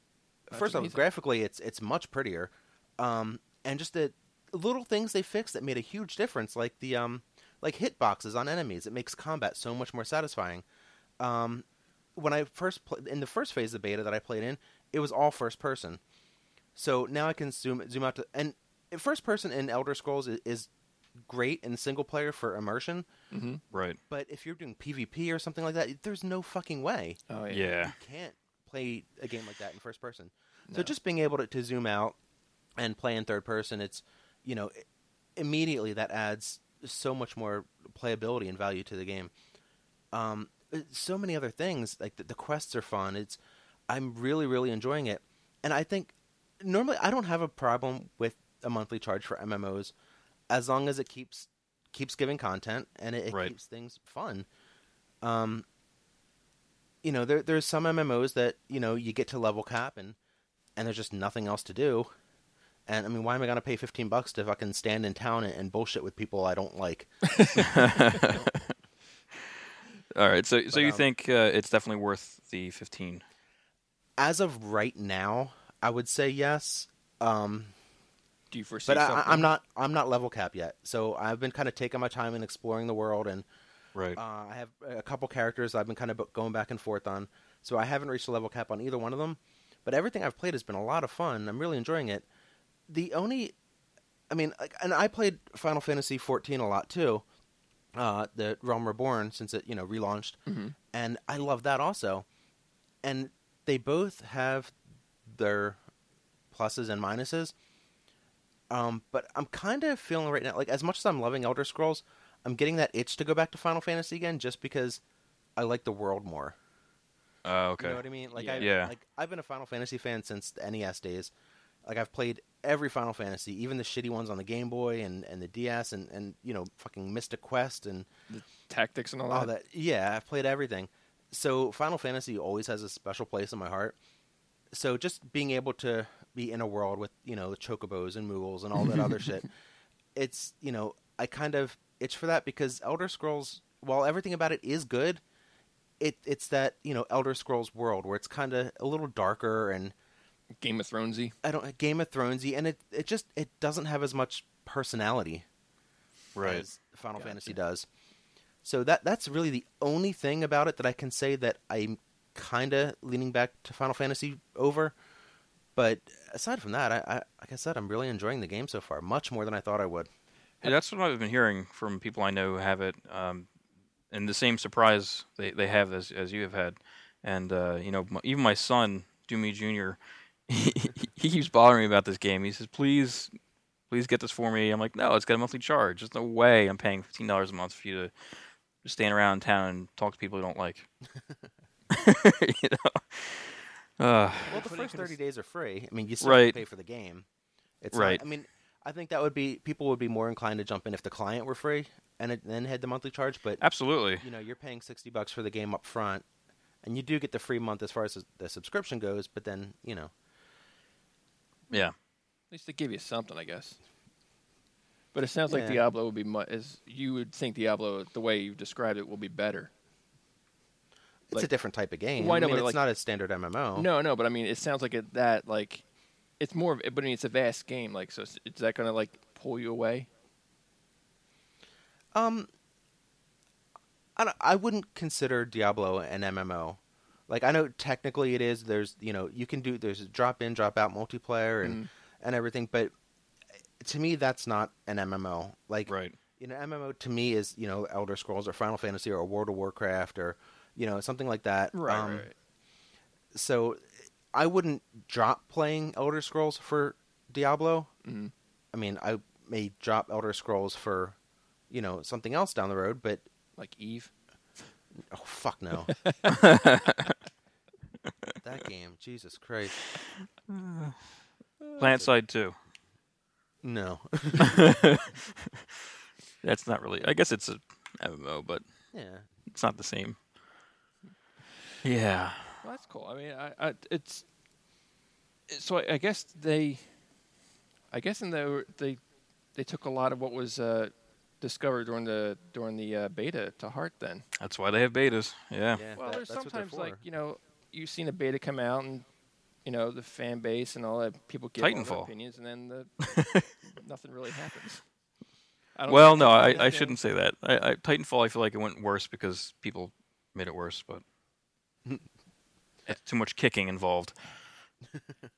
S1: That's
S3: first off,
S1: amazing.
S3: graphically, it's it's much prettier, um, and just the little things they fixed that made a huge difference, like the um, like hitboxes on enemies. It makes combat so much more satisfying. Um, when I first pl- in the first phase of the beta that I played in, it was all first person. So now I can zoom zoom out to and first person in Elder Scrolls is, is great in single player for immersion,
S1: Mm-hmm.
S2: Right.
S3: but if you're doing PvP or something like that, there's no fucking way
S1: Oh yeah.
S2: Yeah.
S3: you can't play a game like that in first person. So just being able to, to zoom out and play in third person, it's you know i- immediately that adds so much more playability and value to the game. Um, uh, so many other things like the, the quests are fun. It's I'm really really enjoying it, and I think normally I don't have a problem with a monthly charge for MMOs as long as it keeps keeps giving content and it, it
S2: Right.
S3: keeps things fun. Um, you know, there there's some MMOs that you know you get to level cap and and there's just nothing else to do. And I mean, why am I gonna pay fifteen bucks to fucking stand in town and, and bullshit with people I don't like?
S2: All right. So, so
S3: But,
S2: you
S3: um,
S2: think uh, it's definitely worth the fifteen?
S3: As of right now, I would say yes. Um,
S1: Do you foresee
S3: but
S1: something?
S3: I- I'm not I'm not level cap yet, so I've been kind of taking my time and exploring the world, and
S2: Right.
S3: uh, I have a couple characters I've been kind of going back and forth on. So I haven't reached a level cap on either one of them, but everything I've played has been a lot of fun. I'm really enjoying it. The only, I mean, and I played Final Fantasy 14 a lot too, uh, the Realm Reborn since it you know relaunched,
S1: Mhm.
S3: and I love that also. And they both have their pluses and minuses. Um, but I'm kind of feeling right now, like as much as I'm loving Elder Scrolls, I'm getting that itch to go back to Final Fantasy again, just because I like the world more.
S2: Uh, okay.
S3: You know what I mean? Like
S1: Yeah.
S3: I,
S2: Yeah.
S3: like I've been a Final Fantasy fan since the NES days. Like I've played every Final Fantasy, even the shitty ones on the Game Boy and, and the DS, and, and you know fucking Mystic Quest and the
S1: tactics and all that.
S3: all that. Yeah, I've played everything. So Final Fantasy always has a special place in my heart. So just being able to be in a world with you know the chocobos and moogles and all that other shit, it's you know I kind of itch for that because Elder Scrolls, while everything about it is good, it it's that you know Elder Scrolls world where it's kind of a little darker and
S1: Game of Thronesy.
S3: I don't Game of Thronesy, and it it just it doesn't have as much personality
S2: Right.
S3: as Final
S1: Gotcha.
S3: Fantasy does. So that that's really the only thing about it that I can say that I'm kind of leaning back to Final Fantasy over. But aside from that, I, I like I said, I'm really enjoying the game so far, much more than I thought I would.
S2: Yeah, that's what I've been hearing from people I know who have it, um, and the same surprise they, they have as as you have had, and uh, you know m even my son Doomy Jr. He, he keeps bothering me about this game. He says, "Please, please get this for me." I'm like, "No, it's got a monthly charge. There's no way I'm paying fifteen dollars a month for you to just stand around town and talk to people you don't like." you know. Uh,
S3: Well, the first thirty
S1: s-
S3: days are free. I mean, you still
S2: Right.
S3: pay for the game. It's not-
S2: Right.
S3: I mean, I think that would be people would be more inclined to jump in if the client were free and it, then had the monthly charge. But
S2: absolutely.
S3: you know, you're paying sixty bucks for the game up front, and you do get the free month as far as the subscription goes. But then you know,
S2: Yeah.
S1: At least they give you something, I guess. But it sounds like
S3: Yeah.
S1: Diablo would be mu- as you would think Diablo the way you described it will be better.
S3: it's
S1: Like-
S3: a different type of game.
S1: Why
S3: I
S1: not,
S3: mean,
S1: but
S3: it's
S1: like-
S3: not a standard MMO.
S1: No, no, but I mean, it sounds like it, that like it's more of, but I mean, it's a vast game. Like, so is is that gonna like pull you away?
S3: Um, I, don't- I wouldn't consider Diablo an MMO. Like I know technically it is. There's you know you can do there's a drop in drop out multiplayer and
S1: Mhm.
S3: and everything, but to me that's not an MMO. Like
S2: Right.
S3: you know MMO to me is you know Elder Scrolls or Final Fantasy or World of Warcraft or you know something like that.
S1: Right,
S3: Um,
S1: right.
S3: so I wouldn't drop playing Elder Scrolls for Diablo.
S1: Mhm.
S3: I mean, I may drop Elder Scrolls for, you know, something else down the road, but
S1: Like Eve.
S3: Oh fuck no. that game, Jesus Christ.
S2: PlanetSide 2.
S3: No.
S2: That's not really. I guess it's a MMO, but
S3: yeah.
S2: it's not the same. Yeah.
S1: Well, that's cool. I mean, I, I it's so I, I guess they, I guess in the they they took a lot of what was uh, discovered during the during the uh, beta to heart. Then,
S2: That's why they have betas. Yeah.
S3: Yeah.
S1: well,
S3: that-
S1: there's
S3: that's
S1: sometimes like you know you've seen a beta come out and you know the fan base and all that people give all their
S2: Titanfall.
S1: opinions and then the, nothing really happens. I don't
S2: Well, no, I, I shouldn't say that. I, I, Titanfall, I feel like it went worse because people made it worse, but it's too much kicking involved.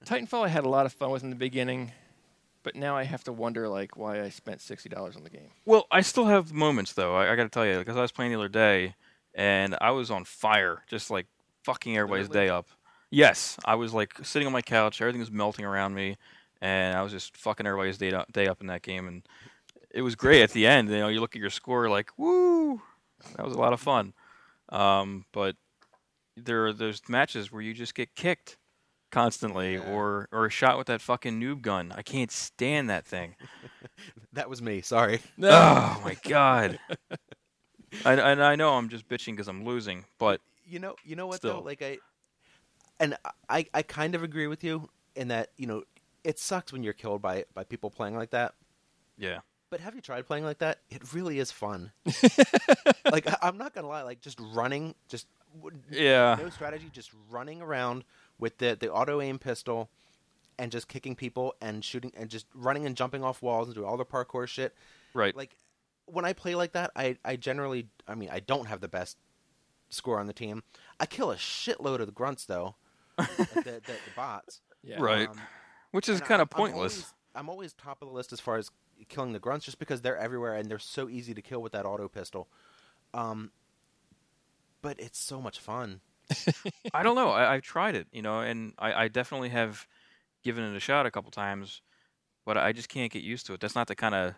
S1: Titanfall, I had a lot of fun with in the beginning, but now I have to wonder like why I spent sixty dollars on the game.
S2: Well, I still have moments though. I, I got to tell you, because I was playing the other day, and I was on fire, just like fucking everybody's
S1: Literally?
S2: day up. Yes, I was like sitting on my couch, everything was melting around me, and I was just fucking everybody's day up, day up in that game, and it was great at the end. You know, you look at your score, like, woo, that was a lot of fun. Um, but there, are those matches where you just get kicked constantly,
S3: Yeah.
S2: or or a shot with that fucking noob gun. I can't stand that thing.
S3: That was me. Sorry.
S2: Oh my god. and, and I know I'm just bitching because I'm losing, but
S3: You know, you know what
S2: Still.
S3: though? Like I, and I, I kind of agree with you in that you know it sucks when you're killed by by people playing like that.
S2: yeah,
S3: But have you tried playing like that? It really is fun. like I, I'm not gonna lie, like just running, just
S2: yeah,
S3: no strategy, just running around with the the auto aim pistol and just kicking people and shooting and just running and jumping off walls and doing all the parkour shit.
S2: right.
S3: Like when I play like that, I I generally, I mean, I don't have the best score on the team. I kill a shitload of the grunts though, like the, the, the bots.
S1: Yeah.
S2: Right.
S3: Um,
S2: Which is kind
S3: I'm-
S2: of
S3: I'm
S2: pointless.
S3: always- I'm always top of the list as far as killing the grunts, just because they're everywhere and they're so easy to kill with that auto pistol. Um, but it's so much fun.
S2: I don't know. I, I've tried it, you know, and I, I definitely have given it a shot a couple times, but I just can't get used to it. That's not the kind of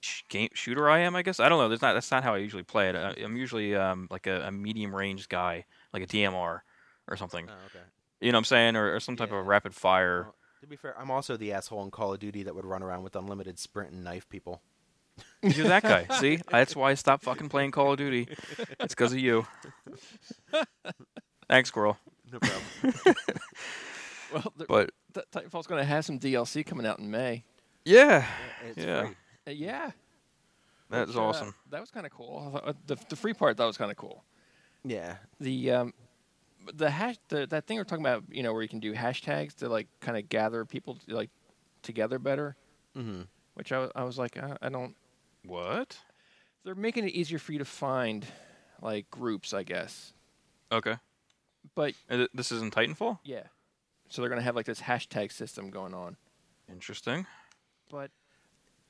S2: sh- game shooter I am. I guess I don't know. That's not that's not how I usually play it. I, I'm usually um, like a, a medium range guy, like a DMR or something.
S3: Oh, okay.
S2: You know what I'm saying, or, or some type
S3: Yeah.
S2: of rapid fire.
S3: Well, to be fair, I'm also the asshole in Call of Duty that would run around with unlimited sprint and knife people.
S2: You're that guy. See, that's why I stopped fucking playing Call of Duty. It's because of you. Thanks, squirrel.
S3: No problem.
S1: Well, the,
S2: But
S1: T- Titanfall's going to have some DLC coming out in May.
S2: yeah,
S3: it's
S2: Yeah.
S3: free.
S1: Uh, yeah.
S2: that
S1: which,
S2: was
S1: uh,
S2: awesome.
S1: that was kind of cool. Uh, The, the free part that was kind of cool.
S3: Yeah.
S1: The um, the hash the, that thing we're talking about, you know, where you can do hashtags to like kind of gather people like together better.
S3: hmm
S1: Which I, I was like, uh, I don't.
S2: What?
S1: They're making it easier for you to find like groups, I guess.
S2: Okay.
S1: But
S2: And th- This is in Titanfall.
S1: yeah, so they're gonna have like this hashtag system going on.
S2: Interesting.
S1: But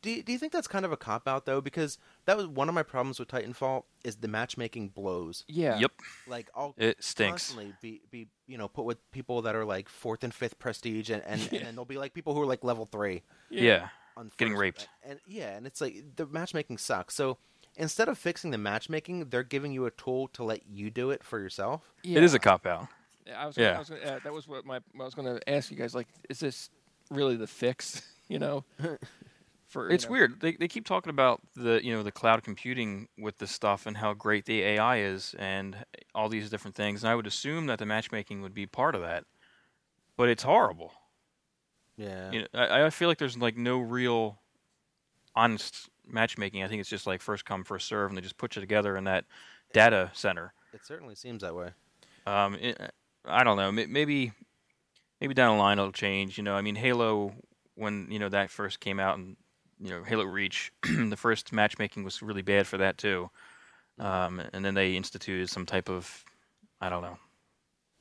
S3: Do you, do you think that's kind of a cop out though? Because that was one of my problems with Titanfall is the matchmaking blows.
S1: yeah,
S2: Yep.
S3: Like I'll
S2: It stinks.
S3: constantly be be you know put with people that are like fourth and fifth prestige, and and, and then there'll be like people who are like level three.
S2: Yeah.
S3: on
S2: Getting
S3: first.
S2: raped.
S3: And yeah, and it's like the matchmaking sucks. So instead of fixing the matchmaking, they're giving you a tool to let you do it for yourself.
S2: It is a cop out.
S1: I was, gonna,
S2: Yeah.
S1: I was gonna, uh, that was what my I was going to ask you guys. Like, is this really the fix? You know, for you
S2: It's
S1: know-
S2: weird. They they keep talking about the you know the cloud computing with this stuff and how great the AI is and all these different things. And I would assume that the matchmaking would be part of that, but it's horrible.
S3: Yeah.
S2: You know, I, I feel like there's like no real honest matchmaking. I think it's just like first come first serve, and they just put you together in that data center.
S3: It certainly seems that way.
S2: Um, it, I don't know. Maybe, maybe down the line it'll change. You know, I mean, Halo when you know that first came out, and you know, Halo Reach, the first matchmaking was really bad for that too. Um, and then they instituted some type of, I don't know,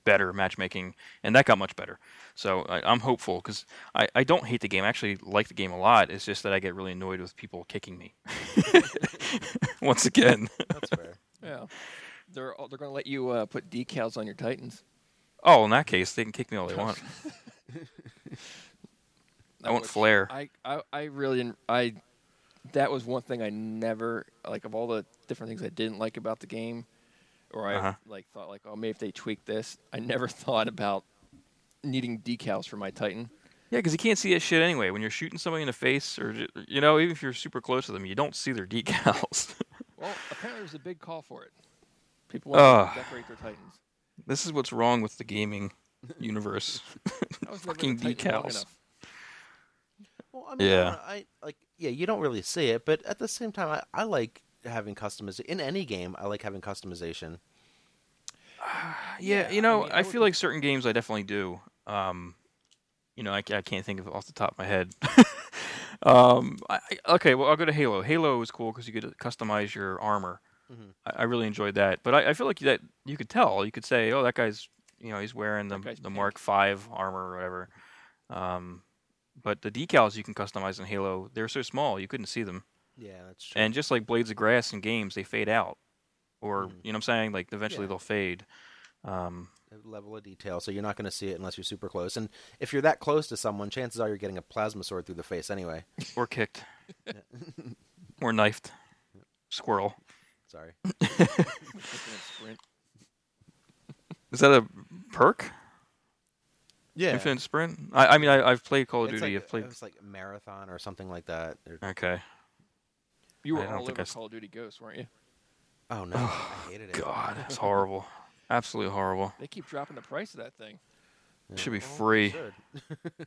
S2: better matchmaking, and that got much better. So I, I'm hopeful because I, I don't hate the game. I actually like the game a lot. It's just that I get really annoyed with people kicking me. Once again.
S3: That's fair.
S1: Yeah, they're they're going to let you uh, put decals on your Titans.
S2: Oh, in that case, they can kick me all they want. I want
S1: Which
S2: flair.
S1: I, I, I really didn't. I that was one thing I never like of all the different things I didn't like about the game, or I
S2: Uh-huh.
S1: like thought like oh maybe if they tweak this. I never thought about needing decals for my Titan.
S2: Yeah, because you can't see that shit anyway. When you're shooting somebody in the face, or you know, even if you're super close to them, you don't see their decals.
S1: Well, apparently there's a big call for it. People want
S2: Ugh.
S1: to decorate their Titans.
S2: this is what's wrong with the gaming universe.
S1: I was never a
S2: Fucking decals.
S3: Well, I mean,
S2: Yeah.
S3: I, I like yeah, you don't really see it, but at the same time, I, I like having customization in any game. I like having customization.
S2: Yeah,
S1: Yeah,
S2: you
S1: I
S2: know,
S1: mean,
S2: I,
S1: I
S2: feel like certain games I definitely do. Um, you know, I, I can't think of it off the top of my head. um, I, I- okay, well, I'll go to Halo. Halo is cool because you could customize your armor.
S3: Mhm.
S2: I, I really enjoyed that, but I, I feel like that you could tell. You could say, "Oh, that guy's, you know, he's wearing the the
S1: pink."
S2: Mark Five armor or whatever." Um, but the decals you can customize in Halo, they're so small you couldn't see them.
S3: Yeah, that's true.
S2: And just like blades of grass in games, they fade out, or
S3: Mhm.
S2: you know what I'm saying? Like eventually
S3: Yeah.
S2: they'll fade. Um,
S3: level of detail, so you're not going to see it unless you're super close. And if you're that close to someone, chances are you're getting a plasma sword through the face anyway.
S2: or kicked, or knifed. Squirrel.
S3: Sorry.
S1: Infinite sprint.
S2: Is that a perk?
S3: Yeah.
S2: Infinite sprint. I, I mean, I, I've played Call of
S3: It's
S2: Duty.
S3: like,
S2: I've played.
S3: It's like marathon or something like that.
S2: Okay.
S1: You were
S2: I don't
S1: all
S2: think
S1: over
S2: I s-
S1: Call of Duty Ghosts, weren't you?
S3: Oh no, oh, I hated it.
S2: God, it's horrible. Absolutely horrible.
S1: They keep dropping the price of that thing.
S3: Yeah.
S2: Should be
S3: Well,
S2: free.
S3: should.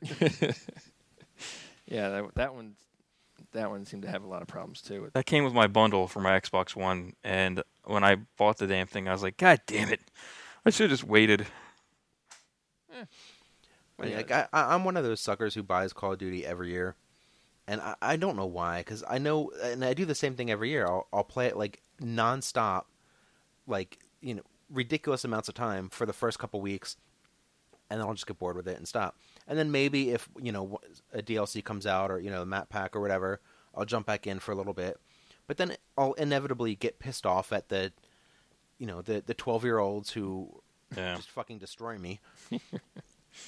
S1: yeah, that that one, that one seemed to have a lot of problems too.
S2: That came with my bundle for my Xbox One, and when I bought the damn thing, I was like, God damn it! I should have just waited. Eh.
S1: Well, yeah,
S3: Like I, I, I'm one of those suckers who buys Call of Duty every year, and I, I don't know why. Because I know, and I do the same thing every year. I'll, I'll play it like nonstop, like you know, ridiculous amounts of time for the first couple weeks, and then I'll just get bored with it and stop. And then maybe if you know a DLC comes out or you know a map pack or whatever, I'll jump back in for a little bit. But then I'll inevitably get pissed off at the, you know, the the 12 year olds who
S2: Yeah,
S3: just fucking destroy me.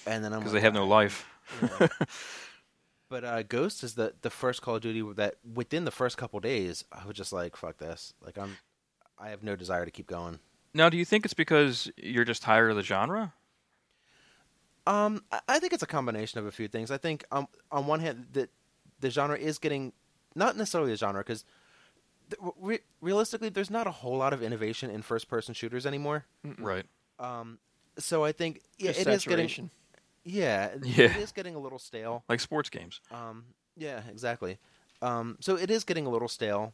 S3: and then I'm
S2: because
S3: like,
S2: they have no
S3: "Ah,
S2: life.
S3: yeah. but uh, Ghost is the the first Call of Duty that within the first couple days I was just like, fuck this. Like I'm, I have no desire to keep going.
S2: Now, do you think it's because you're just tired of the genre?
S3: Um, I, I think it's a combination of a few things. I think um, on one hand that the genre is getting not necessarily the genre because re- realistically there's not a whole lot of innovation in first person shooters anymore.
S2: Right.
S3: Um, so I think yeah,
S1: Just
S3: it is getting
S1: saturation.
S3: Yeah,
S2: Yeah.
S3: it is getting a little stale.
S2: Like sports games.
S3: Um, yeah, exactly. Um, so it is getting a little stale,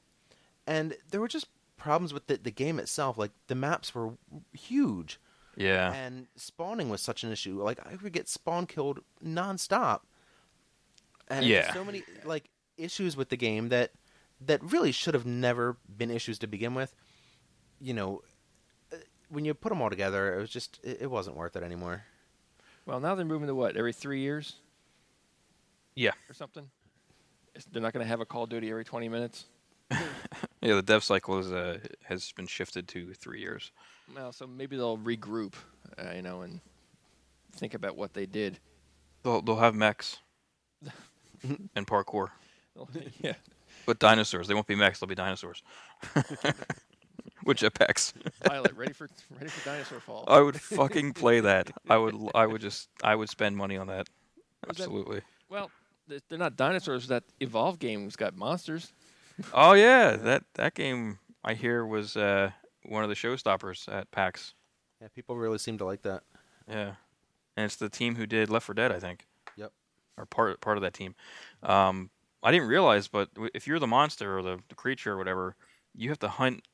S3: and there were just problems with the, the game itself. Like the maps were huge,
S2: Yeah.
S3: and spawning was such an issue. Like I would get spawn killed nonstop, and
S2: Yeah.
S3: so many like issues with the game that that really should have never been issues to begin with. You know, uh, when you put them all together, it was just it, it wasn't worth it anymore.
S1: Well, now they're moving to what? Every three years
S2: Yeah.
S1: or something. They're not going to have a Call of Duty every 20 minutes.
S2: Yeah. The dev cycle is uh, has been shifted to three years.
S1: Well, so maybe they'll regroup, uh, you know, and think about what they did.
S2: They'll they'll have mechs and parkour,
S1: yeah.
S2: but dinosaurs. They won't be mechs. They'll be dinosaurs. With jetpacks.
S1: Pilot, ready for ready for Dinosaur Fall.
S2: I would fucking play that. I would. l- I would just. I would spend money on that.
S1: Was that-
S2: Absolutely.
S1: well, they're not dinosaurs. That Evolve game's got monsters.
S2: Oh yeah, that that game I hear was uh, one of the showstoppers at PAX.
S3: Yeah, people really seem to like that.
S2: Yeah, and it's the team who did Left 4 Dead, I think.
S3: Yep.
S2: Or part part of that team. Um, I didn't realize, but if you're the monster or the, the creature or whatever, you have to hunt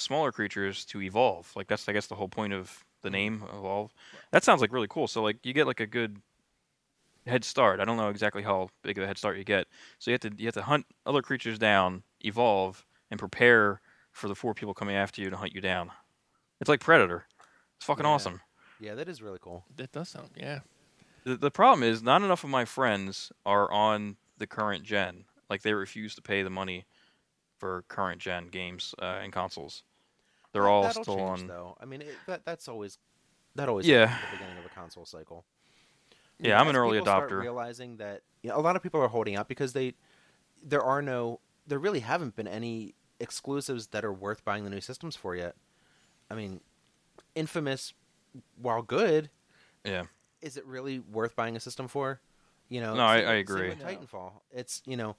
S2: smaller creatures to evolve. Like that's I guess the whole point of the name evolve. That sounds like really cool. So like you get like a good head start. I don't know exactly how big of a head start you get. So you have to you have to hunt other creatures down, evolve, and prepare for the four people coming after you to hunt you down. It's like Predator. It's fucking
S3: Yeah.
S2: awesome.
S3: Yeah, that is really cool.
S1: That does sound, yeah.
S2: The, the problem is not enough of my friends are on the current gen. Like they refuse to pay the money for current gen games uh, and consoles. They're all
S3: that'll
S2: still
S3: change,
S2: on.
S3: though. I mean, it, that that's always that always
S2: Yeah.
S3: at the beginning of a console cycle.
S2: Yeah, I'm an early
S3: people start
S2: adopter.
S3: realizing that you know, a lot of people are holding out because they there are no there really haven't been any exclusives that are worth buying the new systems for yet. I mean, Infamous, while good,
S2: Yeah.
S3: is it really worth buying a system for? You know,
S2: No, I-
S3: same
S2: I
S3: with- same
S2: agree.
S3: with Titanfall, it's you know,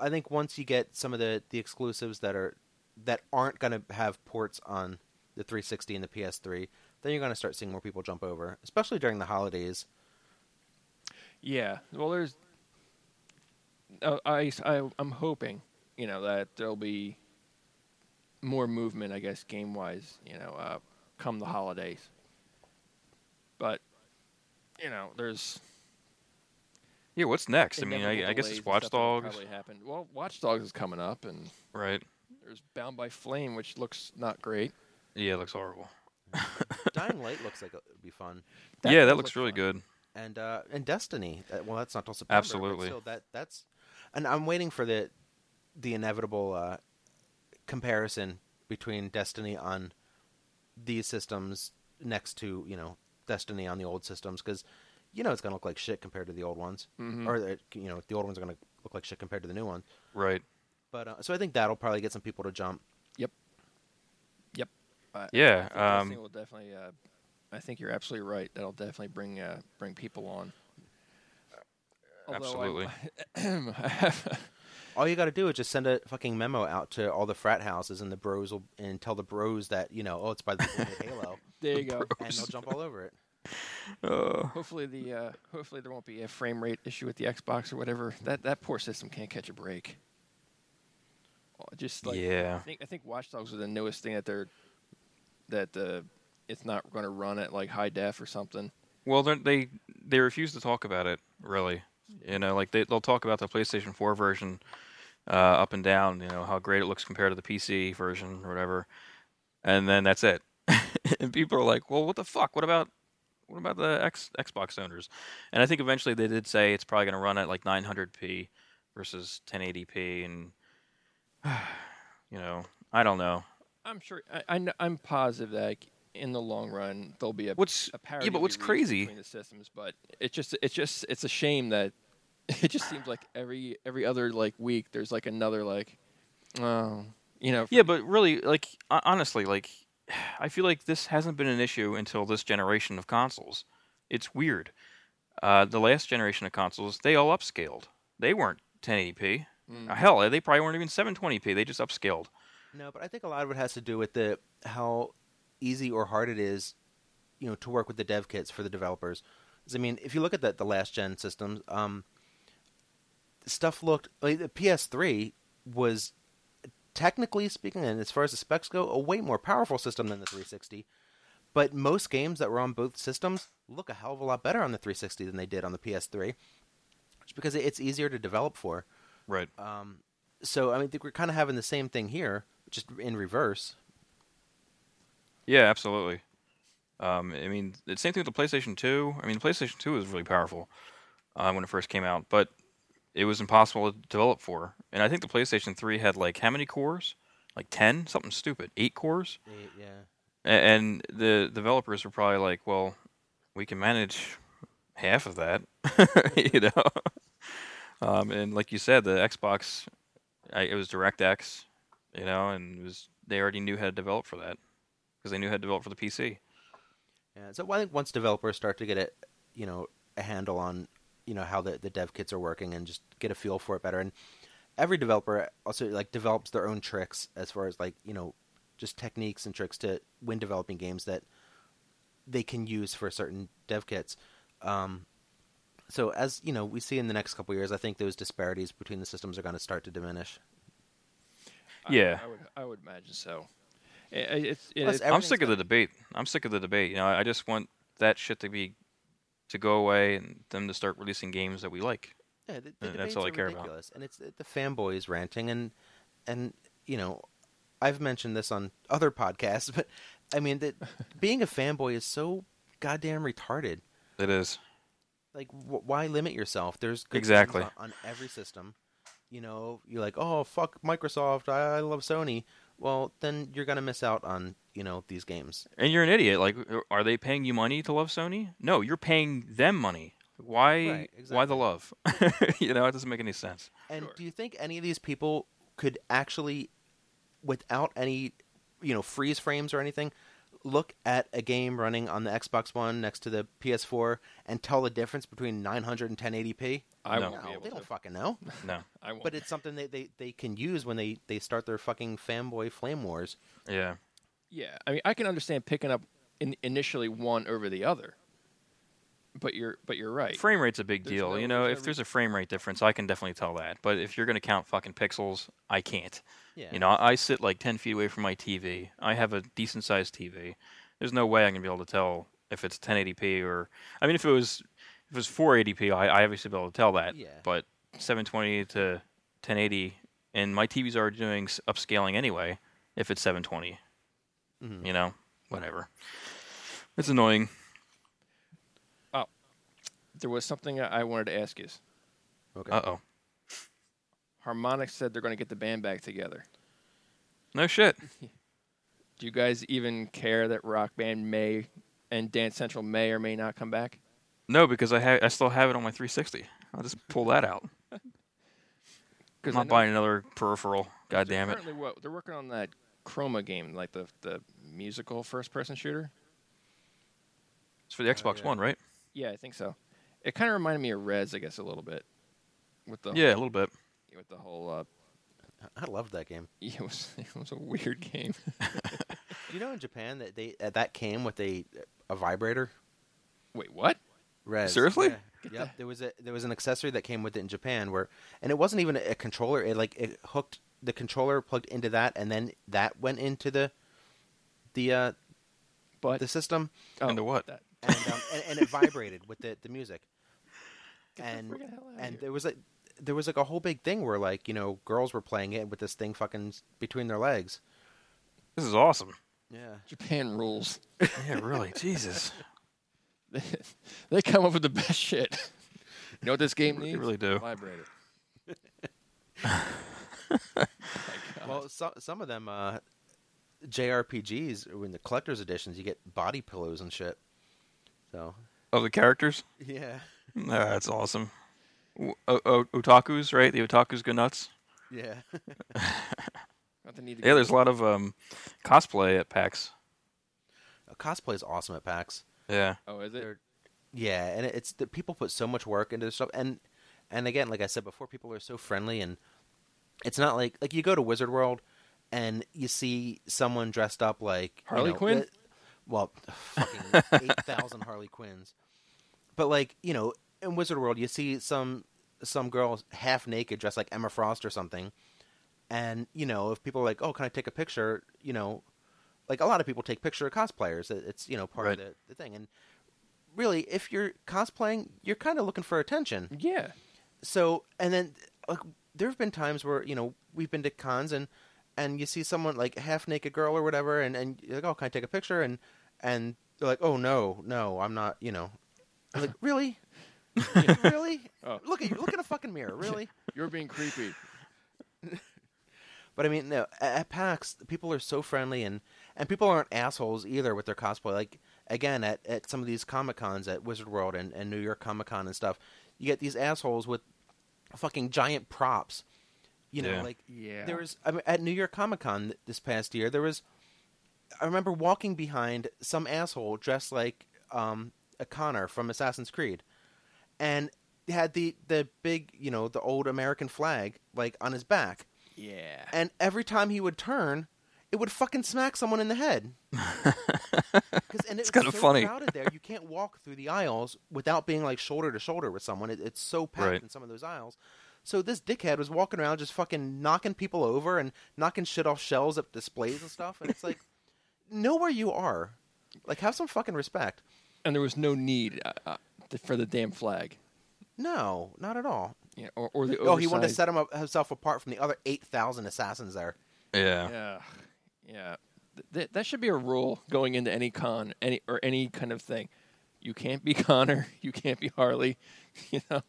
S3: I think once you get some of the the exclusives that are that aren't going to have ports on the 360 and the PS3, then you're going to start seeing more people jump over, especially during the holidays.
S1: Yeah. Well, there's. Uh, I, I I'm hoping you know that there'll be more movement, I guess, game wise. You know, uh, come the holidays. But you know, there's.
S2: Yeah, what's next? I mean, I, I guess it's
S1: and
S2: Watch Dogs,
S1: Probably happen. Well, Watch Dogs is coming up, and
S2: right?
S1: There's Bound by Flame, which looks not great.
S2: Yeah, it looks horrible.
S3: Dying Light looks like it would be fun,
S2: yeah,
S1: does
S2: that
S1: look
S2: looks really
S1: fun.
S2: good.
S3: and uh, and Destiny. Uh, well, that's not till September.
S2: Absolutely.
S3: still, that that's, and I'm waiting for the the inevitable uh, comparison between Destiny on these systems next to you know Destiny on the old systems because you know it's gonna look like shit compared to the old ones,
S1: Mhm.
S3: or the, you know the old ones are gonna look like shit compared to the new ones.
S2: Right.
S3: But uh, so I think that'll probably get some people to jump. Yep. Yep.
S1: I-
S2: Yeah,
S1: I think
S2: um,
S1: will definitely. Uh, I think you're absolutely right. That'll definitely bring uh, bring people on. Although I- I
S3: All you got to do is just send a fucking memo out to all the frat houses, and the bros will and tell the bros that you know, oh, it's by the people who made Halo,
S1: there you go.
S3: and they'll jump all over it.
S2: Uh,
S1: Hopefully the uh, hopefully there won't be a frame rate issue with the Xbox or whatever. That that poor system can't catch a break. Just like
S2: yeah.
S1: I think I think Watch Dogs was the newest thing that they're that uh, it's not going to run at like high def or something.
S2: Well, they they refuse to talk about it. Really, you know, like they they'll talk about the PlayStation 4 version uh, up and down. You know how great it looks compared to the PC version or whatever, and then that's it. and people are like, "Well, what the fuck? What about what about the X Xbox owners?" And I think eventually they did say it's probably going to run at like 900p versus 1080p, and you know, I don't know.
S1: I'm sure I, I, I'm positive that like, in the long run there'll be a
S2: What's
S1: a parity
S2: yeah, but what's crazy?
S1: between the systems, but it just it's just it's a shame that it just seems like every every other like week there's like another like oh you know
S2: Yeah, but really, like honestly, like I feel like this hasn't been an issue until this generation of consoles. It's weird. Uh, the last generation of consoles, they all upscaled. They weren't 1080p.
S1: Mm.
S2: Uh, hell, they probably weren't even 720p. They just upscaled.
S3: No, but I think a lot of it has to do with the how easy or hard it is, you know, to work with the dev kits for the developers. I mean, if you look at the, the last gen systems, um, stuff looked like the PS3 was technically speaking, and as far as the specs go, a way more powerful system than the 360. But most games that were on both systems look a hell of a lot better on the 360 than they did on the PS3, just because it's easier to develop for.
S2: Right.
S3: Um, so I mean, I think we're kind of having the same thing here, just in reverse.
S2: Yeah, absolutely. Um, I mean, the same thing with the PlayStation 2. I mean, the PlayStation 2 was really powerful uh, when it first came out, but it was impossible to develop for. And I think the PlayStation 3 had like how many cores? Like 10? Something stupid. 8 cores?
S3: 8,
S2: Yeah. And the developers were probably like, "Well, we can manage half of that," you know. Um, and like you said, the Xbox, I, it was DirectX, you know, and it was they already knew how to develop for that because they knew how to develop for the PC.
S3: Yeah. So I think once developers start to get a, you know, a handle on, you know, how the the dev kits are working and just get a feel for it better, and every developer also like develops their own tricks as far as like you know, just techniques and tricks to when developing games that they can use for certain dev kits. Um, so as you know, we see in the next couple of years, I think those disparities between the systems are going to start to diminish.
S2: Yeah.
S1: I, would I would imagine so. I- I- it's it,
S3: Plus,
S1: it's-
S2: I'm sick of the debate. I'm sick of the debate. You know, I just want that shit to be to go away and them to start releasing games that we like.
S3: Yeah, the, the
S2: that's
S3: debates
S2: all I
S3: are
S2: care about.
S3: and it's the, the fanboys ranting, and and you know, I've mentioned this on other podcasts, but I mean that being a fanboy is so goddamn retarded.
S2: It is.
S3: Like, wh- why limit yourself? There's good
S2: Exactly.
S3: on, on every system. You know, you're like, oh fuck Microsoft, I, I love Sony. well, then you're gonna miss out on you know these games.
S2: And you're an idiot. Like, uh, are they paying you money to love Sony? No, you're paying them money. Why?
S3: Right,
S2: Why the love? you know, it doesn't make any sense.
S3: And
S1: Sure.
S3: do you think any of these people could actually, without any, you know, freeze frames or anything, look at a game running on the Xbox One next to the PS4 and tell the difference between 900 and 1080p?
S1: I
S2: No.
S1: won't be
S3: No,
S1: able
S3: they
S1: to.
S3: don't fucking know.
S2: No.
S1: I won't.
S3: But it's something that they, they can use when they, they start their fucking fanboy flame wars.
S2: Yeah.
S1: Yeah, I mean, I can understand picking up in, initially one over the other, but you're but you're right.
S2: Frame rate's a big
S1: There's
S2: deal.
S1: no-
S2: you know, if there's a frame rate difference, I can definitely tell that. But if you're going to count fucking pixels, I can't.
S3: Yeah.
S2: You know, I I sit like 10 feet away from my TV. I have a decent sized TV. There's no way I'm going to be able to tell if it's 1080p or. I mean, if it was if it was 480p, I, I obviously be able to tell that.
S3: Yeah.
S2: But 720 to 1080, and my TVs are doing upscaling anyway. If it's 720,
S3: Mhm.
S2: you know, whatever. It's annoying.
S1: There was something I I wanted to ask you.
S3: Okay.
S2: Uh oh.
S1: Harmonix said they're going to get the band back together.
S2: No shit.
S1: Do you guys even care that Rock Band may and Dance Central may or may not come back?
S2: No, because I ha- I still have it on my 360. I'll just pull that out. I'm not buying another peripheral. God damn it.
S1: Currently, what they're working on that Chroma game, like the the musical first-person shooter.
S2: It's for the Xbox
S3: yeah.
S2: One, right?
S1: Yeah, I think so. It kind of reminded me of Rez, I guess, a little bit, with the
S2: Yeah, a little bit.
S1: with the whole. Uh,
S3: I loved that game.
S1: it was it was a weird game.
S3: Do you know in Japan that they uh, that came with a a vibrator?
S1: Wait, what?
S3: Rez.
S2: Seriously?
S3: Yeah. Yep. There was a there was an accessory that came with it in Japan where, and it wasn't even a, a controller. It like it hooked the controller plugged into that, and then that went into the the uh,
S1: But
S3: the system,
S1: oh,
S2: Into what?
S1: That.
S3: and um, and, and it vibrated with the the music.
S1: Get the
S3: and
S1: friggin' hell outta
S3: and
S1: here.
S3: there was like there was like a whole big thing where like you know girls were playing it with this thing fucking between their legs.
S2: This is awesome.
S3: Yeah.
S1: Japan rules.
S2: Yeah, really. Jesus.
S1: they come up with the best shit. You know what this game needs?
S2: They really do.
S1: Vibrator.
S3: Well, so, some of them uh, JRPGs or in the collector's editions, you get body pillows and shit. So
S2: Of the characters?
S3: yeah,
S2: Nah, that's awesome. O- o- o- otakus, right? The otakus go nuts.
S3: yeah.
S1: Not the need to
S2: Yeah,
S1: go-
S2: there's a lot of um, cosplay at PAX.
S3: Cosplay is awesome at PAX.
S2: Yeah.
S1: Oh, is it?
S3: They're- Yeah, and it's the people put so much work into this stuff, and and again, like I said before, people are so friendly, and it's not like like you go to Wizard World and you see someone dressed up like you
S1: Harley
S3: know,
S1: Quinn?
S3: the- well, fucking eight thousand Harley Quinns, but like you know, in Wizard World, you see some some girl half naked, dressed like Emma Frost or something, and you know, if people are like, "Oh, can I take a picture?" You know, like a lot of people take picture of cosplayers. It's you know part
S2: Right.
S3: of the, the thing, and really, if you're cosplaying, you're kind of looking for attention.
S1: Yeah.
S3: So, and then like, there have been times where you know we've been to cons and and you see someone like a half naked girl or whatever, and and you're like, oh, can I take a picture? And and they're like, oh no, no, I'm not. You know, I'm like really, really.
S1: Oh.
S3: Look at you. Look in a fucking mirror. Really.
S1: You're being creepy.
S3: But I mean, no, at, PAX, people are so friendly, and and people aren't assholes either with their cosplay. Like again, at, at some of these comic cons at Wizard World and, and New York Comic Con and stuff, you get these assholes with fucking giant props. You know,
S2: Yeah.
S3: like
S1: Yeah.
S3: there was I mean, at New York Comic Con th- this past year, there was. I remember walking behind some asshole dressed like um, a Connor from Assassin's Creed, and had the the big you know the old American flag like on his back
S1: Yeah.
S3: and every time he would turn, it would fucking smack someone in the head. 'Cause- and
S2: It's
S3: it's
S2: kinda
S3: so
S2: funny.
S3: crowded there. You can't walk through the aisles without being like shoulder to shoulder with someone. It, it's so packed
S2: Right.
S3: in some of those aisles. So this dickhead was walking around just fucking knocking people over and knocking shit off shelves at displays and stuff. And it's like, know where you are. Like, have some fucking respect.
S1: And there was no need uh, uh, th- for the damn flag.
S3: No, not at all.
S1: Yeah. Or, or the
S3: Oh, he wanted to set him up, himself apart from the other eight thousand assassins there.
S2: Yeah.
S1: Yeah. Yeah. Th- th- that should be a rule going into any con, any or any kind of thing. You can't be Connor. You can't be Harley. You know.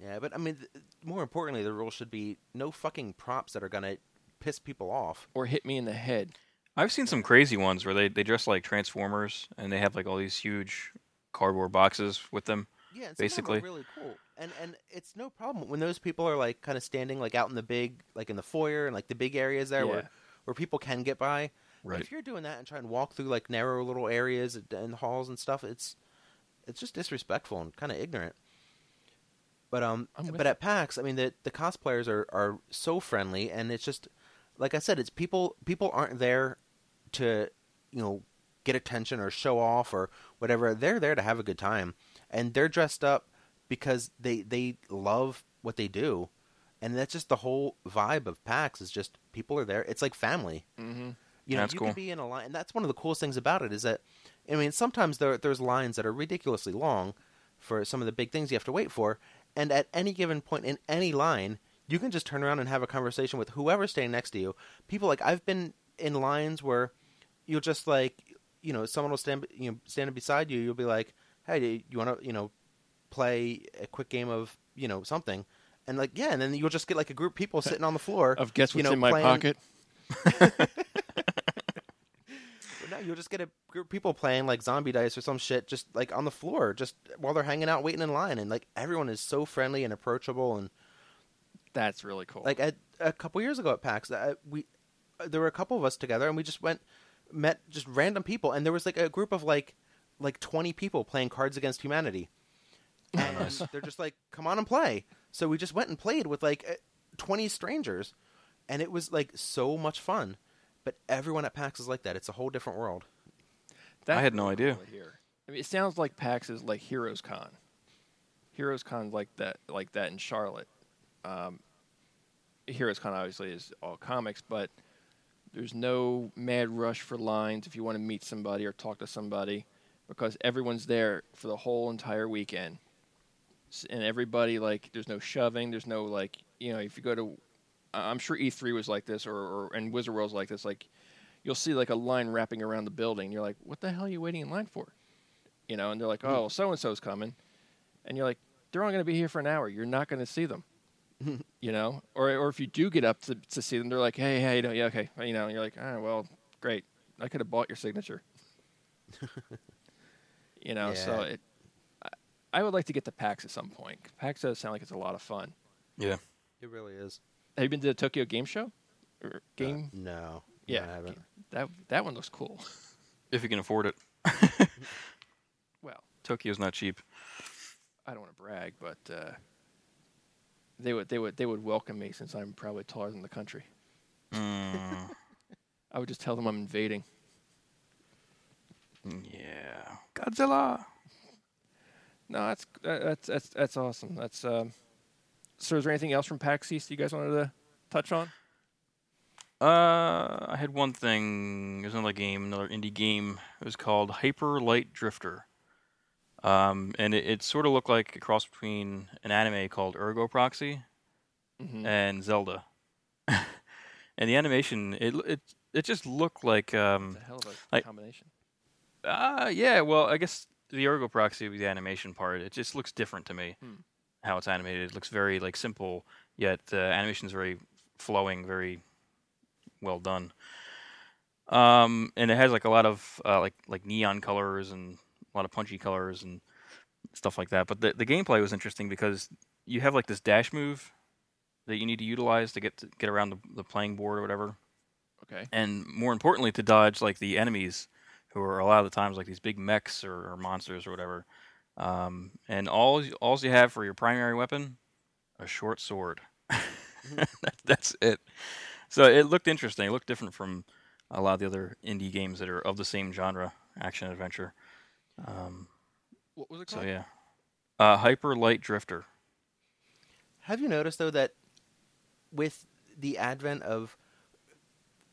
S3: Yeah, but I mean, th- more importantly, the rule should be no fucking props that are gonna piss people off.
S1: or hit me in the head.
S2: I've seen some crazy ones where they, they dress like Transformers and they have like all these huge cardboard boxes with them.
S3: Yeah,
S2: basically.
S3: some of them are really cool, and and it's no problem when those people are like kind of standing like out in the big, like in the foyer and like the big areas there
S1: Yeah.
S3: where where people can get by.
S2: Right.
S3: If you're doing that and trying to walk through like narrow little areas and- halls and stuff, it's it's just disrespectful and kind of ignorant. But um, but at PAX, I mean, the the cosplayers are are so friendly, and it's just like I said, it's people people aren't there to you know get attention or show off or whatever. They're there to have a good time, and they're dressed up because they they love what they do, and that's just the whole vibe of PAX. Is just people are there. It's like family.
S1: Mm-hmm.
S3: You know,
S2: That's
S3: you
S2: cool.
S3: can be in a line, and that's one of the coolest things about it is that, I mean, sometimes there there's lines that are ridiculously long for some of the big things you have to wait for, and at any given point in any line, you can just turn around and have a conversation with whoever's standing next to you. People like I've been in lines where you'll just like, you know, someone will stand, you know, standing beside you. You'll be like, "Hey, do you want to, you know, play a quick game of, you know, something?" And like, yeah, and then you'll just get like a group of people sitting on the floor
S1: Of guess
S3: you
S1: what's
S3: know,
S1: in my
S3: playing-
S1: pocket.
S3: But no, you'll just get a group of people playing like zombie dice or some shit just like on the floor, just while they're hanging out waiting in line, and like everyone is so friendly and approachable, and
S1: That's really cool.
S3: like at, a couple years ago at PAX, uh, we uh, there were a couple of us together, and we just went met just random people, and there was like a group of like like twenty people playing Cards Against Humanity, and they're just like, "Come on and play." So we just went and played with like uh, twenty strangers, and it was like so much fun. But everyone at PAX is like that. It's a whole different world.
S1: That's
S2: I had no idea.
S1: cool to hear. I mean, it sounds like PAX is like Heroes Con. Heroes Con like that, like that in Charlotte. Um, Heroes Con obviously is all comics, but there's no mad rush for lines if you want to meet somebody or talk to somebody, because everyone's there for the whole entire weekend. S- And everybody like, there's no shoving. There's no like, you know, if you go to, I- I'm sure E3 was like this, or, or and Wizard World's like this. Like, you'll see like a line wrapping around the building. You're like, what the hell are you waiting in line for? You know, and they're like, hmm. oh, so and so's coming, and you're like, they're only going to be here for an hour. You're not going to see them. you know, or or if you do get up to, to see them, they're like, hey, hey, no, yeah, okay, you know, and you're like, ah, well, great, I could have bought your signature. you know, so it, I, I would like to get to PAX at some point. PAX does sound like it's a lot of fun.
S2: Yeah.
S3: It really is.
S1: Have you been to the Tokyo Game Show? Or
S3: Uh,
S1: game?
S3: no.
S1: yeah,
S3: No, I haven't.
S1: that that one looks cool.
S2: If you can afford it.
S1: well,
S2: Tokyo's not cheap.
S1: I don't want to brag, but uh, they would they would they would welcome me since I'm probably taller than the country.
S2: Mm,
S1: I would just tell them I'm invading.
S2: yeah. Godzilla.
S1: No, that's that's that's that's awesome. That's um. So, is there anything else from PAX East you guys wanted to touch on?
S2: Uh, I had one thing. There's another game, another indie game. It was called Hyper Light Drifter. Um, and it, it sort of looked like a cross between an anime called Ergo Proxy
S1: Mm-hmm.
S2: and Zelda. and the animation, it it it just looked like um,
S1: hell of a
S2: like-
S1: combination.
S2: Uh, yeah, well, I guess the Ergo Proxy the animation part. It just looks different to me.
S1: Hmm.
S2: How it's animated. It looks very like simple, yet the animation is very flowing, very well done. Um, and it has like a lot of uh, like like neon colors and a lot of punchy colors and stuff like that. But the the gameplay was interesting because you have like this dash move that you need to utilize to get to get around the, the playing board or whatever.
S1: Okay.
S2: and more importantly to dodge like the enemies who are a lot of the times like these big mechs or, or monsters or whatever. Um, and all all you have for your primary weapon a short sword. That- that's it. So it looked interesting. It looked different from a lot of the other indie games that are of the same genre action adventure um,
S1: What was it
S2: so
S1: called?
S2: yeah uh, hyper light drifter
S3: Have you noticed though that with the advent of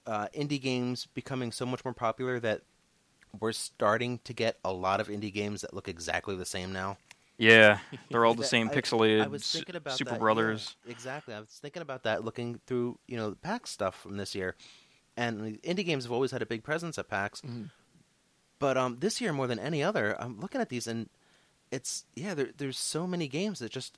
S3: uh, indie games becoming so much more popular that we're starting to get a lot of indie games that look exactly the same now?
S2: yeah they're all the same
S3: I-
S2: pixelated
S3: I was thinking about
S2: super
S3: that, yeah,
S2: brothers
S3: exactly. I was thinking about that looking through, you know, the PAX stuff from this year. And indie games have always had a big presence at PAX.
S1: Mhm.
S3: But um, this year more than any other, I'm looking at these and it's yeah, there, there's so many games that just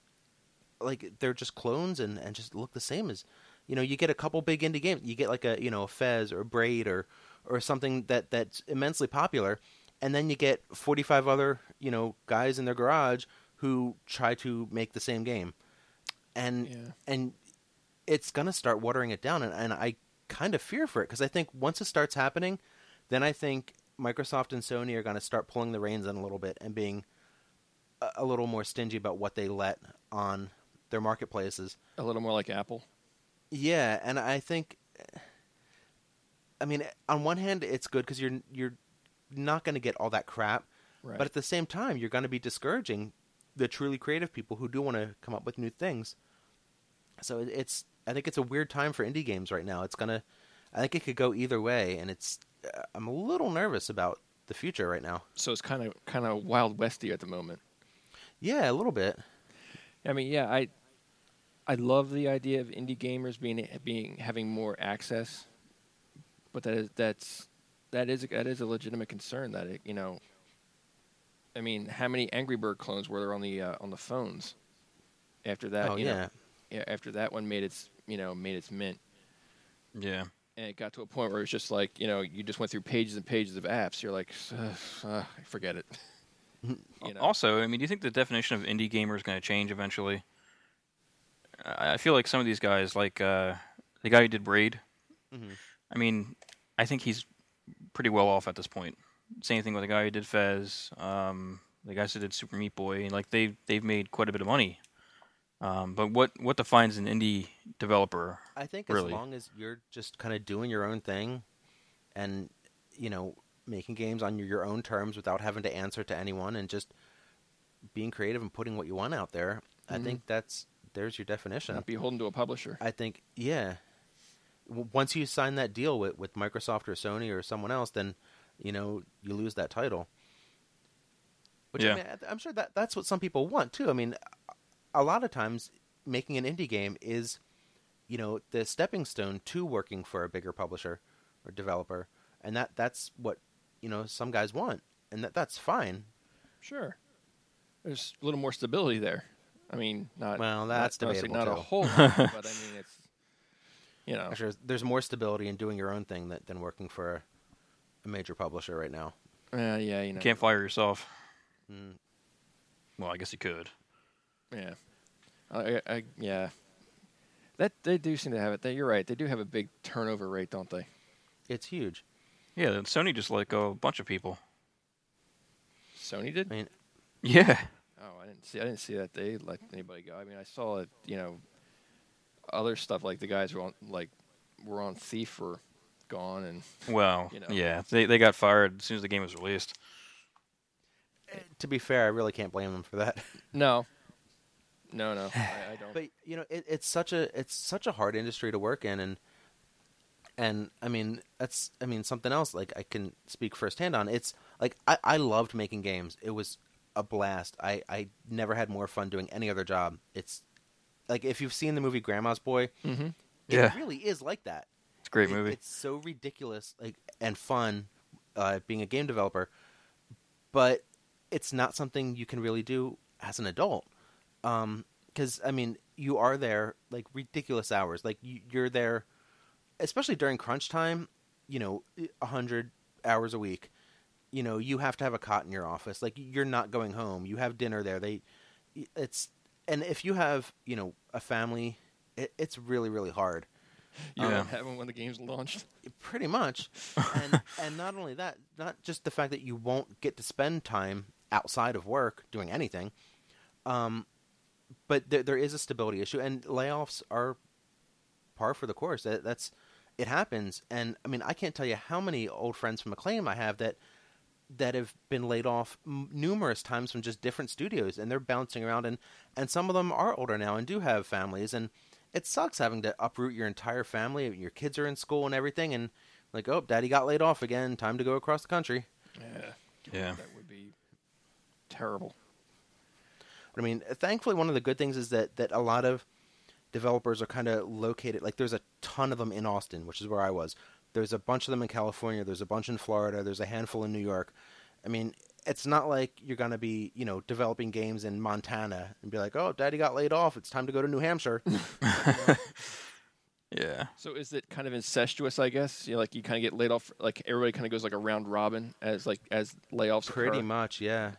S3: like they're just clones and, and just look the same as You know, you get a couple big indie games. You get like a you know a Fez or a Braid or or something that that's immensely popular, and then you get 45 other you know guys in their garage who try to make the same game, and
S1: Yeah.
S3: and it's gonna start watering it down, and, and I kind of fear for it because I think once it starts happening, then I think Microsoft and Sony are gonna start pulling the reins in a little bit and being a, a little more stingy about what they let on their marketplaces.
S1: A little more like Apple.
S3: Yeah, and I think, I mean, on one hand, it's good because you're you're not going to get all that crap,
S1: Right.
S3: but at the same time, you're going to be discouraging the truly creative people who do want to come up with new things. So it's, I think it's a weird time for indie games right now. It's gonna, I think it could go either way, and it's, I'm a little nervous about the future right now.
S1: so it's kind of kind of wild westy at the moment.
S3: Yeah, a little bit.
S1: I mean, yeah, I I love the idea of indie gamers being being having more access, but that is that's that is that is a legitimate concern that it, you know. I mean, how many Angry Bird clones were there on the uh, on the phones? After that,
S3: oh
S1: you
S3: yeah.
S1: know, yeah, after that one made its you know made its mint,
S2: Yeah.
S1: And it got to a point where it's just like you know you just went through pages and pages of apps. You're like, uh, uh, forget it. you know?
S2: Also, I mean, do you think the definition of indie gamer is going to change eventually? I I feel like some of these guys, like uh, the guy who did Braid,
S3: Mhm.
S2: I mean, I think he's pretty well off at this point. Same thing with the guy who did Fez, um, the guys who did Super Meat Boy, like they they've made quite a bit of money. Um, but what what defines an indie developer?
S3: I think
S2: Really.
S3: as long as you're just kind of doing your own thing, and you know making games on your, your own terms without having to answer to anyone, and just being creative and putting what you want out there, I
S1: Mhm.
S3: think that's there's your definition.
S1: Not beholden to a publisher.
S3: I think yeah. W- Once you sign that deal with with Microsoft or Sony or someone else, then you know you lose that title. Which
S2: Yeah.
S3: I mean, I'm sure that that's what some people want too. I mean, a lot of times making an indie game is, you know, the stepping stone to working for a bigger publisher or developer, and that that's what you know some guys want, and that that's fine.
S1: Sure. There's a little more stability there. I mean, not
S3: Well, that's
S1: not,
S3: debatable,
S1: not
S3: too.
S1: a whole lot, but I mean, it's you know,
S3: I'm there's more stability in doing your own thing that, than working for a, a major publisher right now.
S1: uh, yeah, you
S2: You
S1: know,
S2: can't fire yourself.
S3: Mm.
S2: Well, I guess you could.
S1: Yeah, I, I, I, yeah. That they do seem to have it. They, you're right. They do have a big turnover rate, don't they?
S3: It's huge.
S2: Yeah, then Sony just let go a bunch of people.
S1: Sony did.
S3: I mean,
S2: Yeah.
S1: Oh, I didn't see. I didn't see that they let anybody go. I mean, I saw it. You know, other stuff like the guys were on like were on Thief were gone, and
S2: Well,
S1: You know.
S2: yeah, they they got fired as soon as the game was released.
S3: Eh, to be fair, I really can't blame them for that.
S1: no, no, no, I, I don't.
S3: but you know, it, it's such a it's such a hard industry to work in, and and I mean that's I mean something else like I can speak firsthand on. It's like I I loved making games. It was a blast. I I never had more fun doing any other job. It's like if you've seen the movie Grandma's Boy,
S1: mm-hmm.
S3: it
S2: Yeah.
S3: really is like that.
S2: It's a great
S3: It-
S2: movie.
S3: It's so ridiculous, like and fun, uh, being a game developer, but it's not something you can really do as an adult. Because I mean, you are there like ridiculous hours. Like you, you're there, especially during crunch time. You know, a hundred hours a week. You know, you have to have a cot in your office. Like you're not going home. You have dinner there. They, it's and if you have you know a family, it, it's really really hard.
S1: You
S2: Yeah.
S1: don't have them when the game's launched.
S3: Pretty much, and and not only that, not just the fact that you won't get to spend time outside of work doing anything, um, but there, there is a stability issue, and layoffs are par for the course. That, that's it happens, and I mean I can't tell you how many old friends from Acclaim I have that that have been laid off m- numerous times from just different studios, and they're bouncing around, and and some of them are older now and do have families, and it sucks having to uproot your entire family. Your kids are in school and everything, and like, oh, daddy got laid off again. Time to go across the country.
S1: Yeah,
S2: Yeah.
S1: that would be terrible.
S3: But I mean, thankfully, one of the good things is that that a lot of developers are kind of located. Like, there's a ton of them in Austin, which is where I was. There's a bunch of them in California. There's a bunch in Florida. There's a handful in New York. I mean, it's not like you're gonna be, you know, developing games in Montana and be like, oh, daddy got laid off. It's time to go to New Hampshire.
S2: Yeah.
S1: So is it kind of incestuous? I guess you know, like you kind of get laid off. Like everybody kind of goes like a round robin as like as layoffs
S3: Pretty
S1: occur.
S3: much, yeah.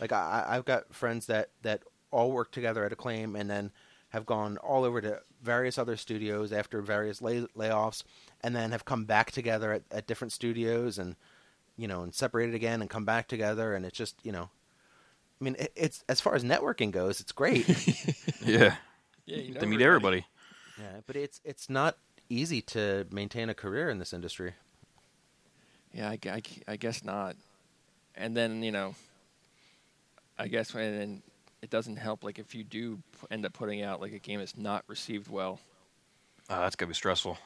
S3: Like I, I- I've got friends that that all work together at Acclaim and then have gone all over to various other studios after various lay, layoffs, and then have come back together at, at different studios and you know and separated again and come back together, and it's just you know, I mean, it, it's as far as networking goes, it's great.
S2: Yeah.
S1: Yeah, you know
S2: to meet everybody.
S3: yeah, but it's it's not easy to maintain a career in this industry.
S1: Yeah, I, I I guess not. And then you know, I guess when and it doesn't help. Like if you do p- end up putting out like a game that's not received well,
S2: Oh, that's gotta be stressful.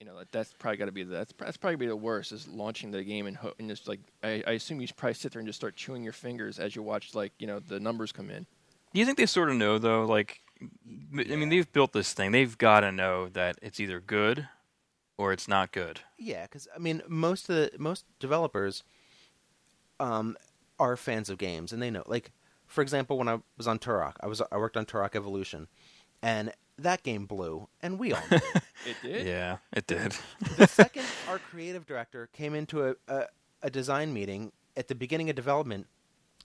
S1: you know that that's probably got to be the, that's that's probably be the worst is launching the game and, ho- and just like I, I assume you probably sit there and just start chewing your fingers as you watch like you know the numbers come in.
S2: Do you think they sort of know though? Like, I mean, they've built this thing. They've got to know that it's either good or it's not good.
S3: Yeah, because I mean, most of the most developers, um, are fans of games, and they know. Like, for example, when I was on Turok, I was I worked on Turok Evolution, and that game blew, and we all knew. it.
S1: It did.
S2: Yeah, it did.
S3: the second our creative director came into a, a a design meeting at the beginning of development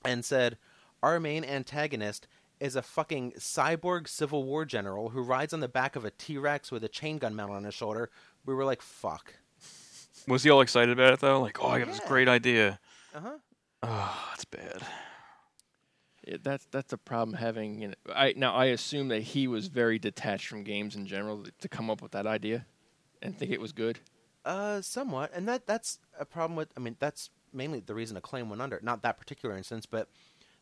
S3: and said, "Our main antagonist." Is a fucking cyborg Civil War general who rides on the back of a T Rex with a chain gun mounted on his shoulder. We were like, "Fuck."
S2: Was he all excited about it though? Like, oh, I got this great idea.
S3: Uh huh.
S2: Oh, that's bad.
S1: Yeah, that's that's a problem having. You know, I now I assume that he was very detached from games in general to come up with that idea, and think it was good.
S3: Uh, somewhat, and that that's a problem with. I mean, that's mainly the reason Acclaim went under. Not that particular instance, but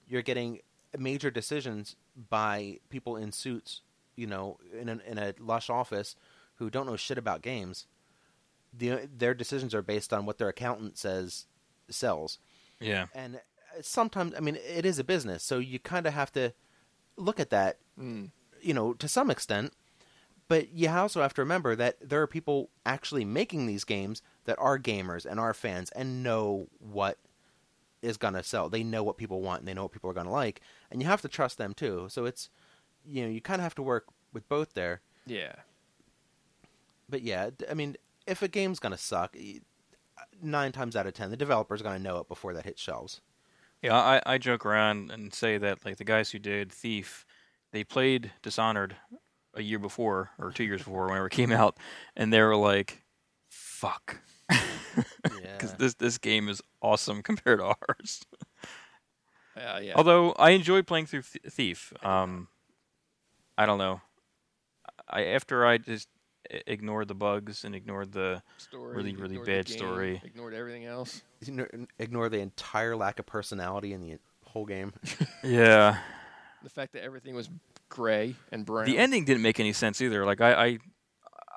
S3: you're getting major decisions by people in suits. You know, in an, in a lush office who don't know shit about games. The their decisions are based on what their accountant says sells,
S2: Yeah.
S3: and uh, sometimes, I mean, it is a business, so you kind of have to look at that
S1: Mm.
S3: you know, to some extent. But you also have to remember that there are people actually making these games that are gamers and are fans and know what is going to sell. They know what people want and they know what people are going to like. And you have to trust them too. So it's, you know, you kind of have to work with both there.
S1: Yeah.
S3: But yeah, I mean, if a game's going to suck, nine times out of ten, the developer's going to know it before that hits shelves.
S2: Yeah, I, I joke around and say that like the guys who did Thief, they played Dishonored a year before or two years before whenever it came out, and they were like, "Fuck," because
S3: Yeah.
S2: this this game is awesome compared to ours.
S1: Uh, yeah.
S2: Although I enjoyed playing through Th- Thief. Um, I don't know. I after I just i- ignored the bugs and ignored the
S1: story,
S2: really, really
S1: ignored the
S2: bad
S1: game,
S2: story.
S1: Ignored everything else.
S3: Ignore- Ignore the entire lack of personality in the whole game.
S2: yeah.
S1: The fact that everything was gray and brown.
S2: The ending didn't make any sense either. Like I, I,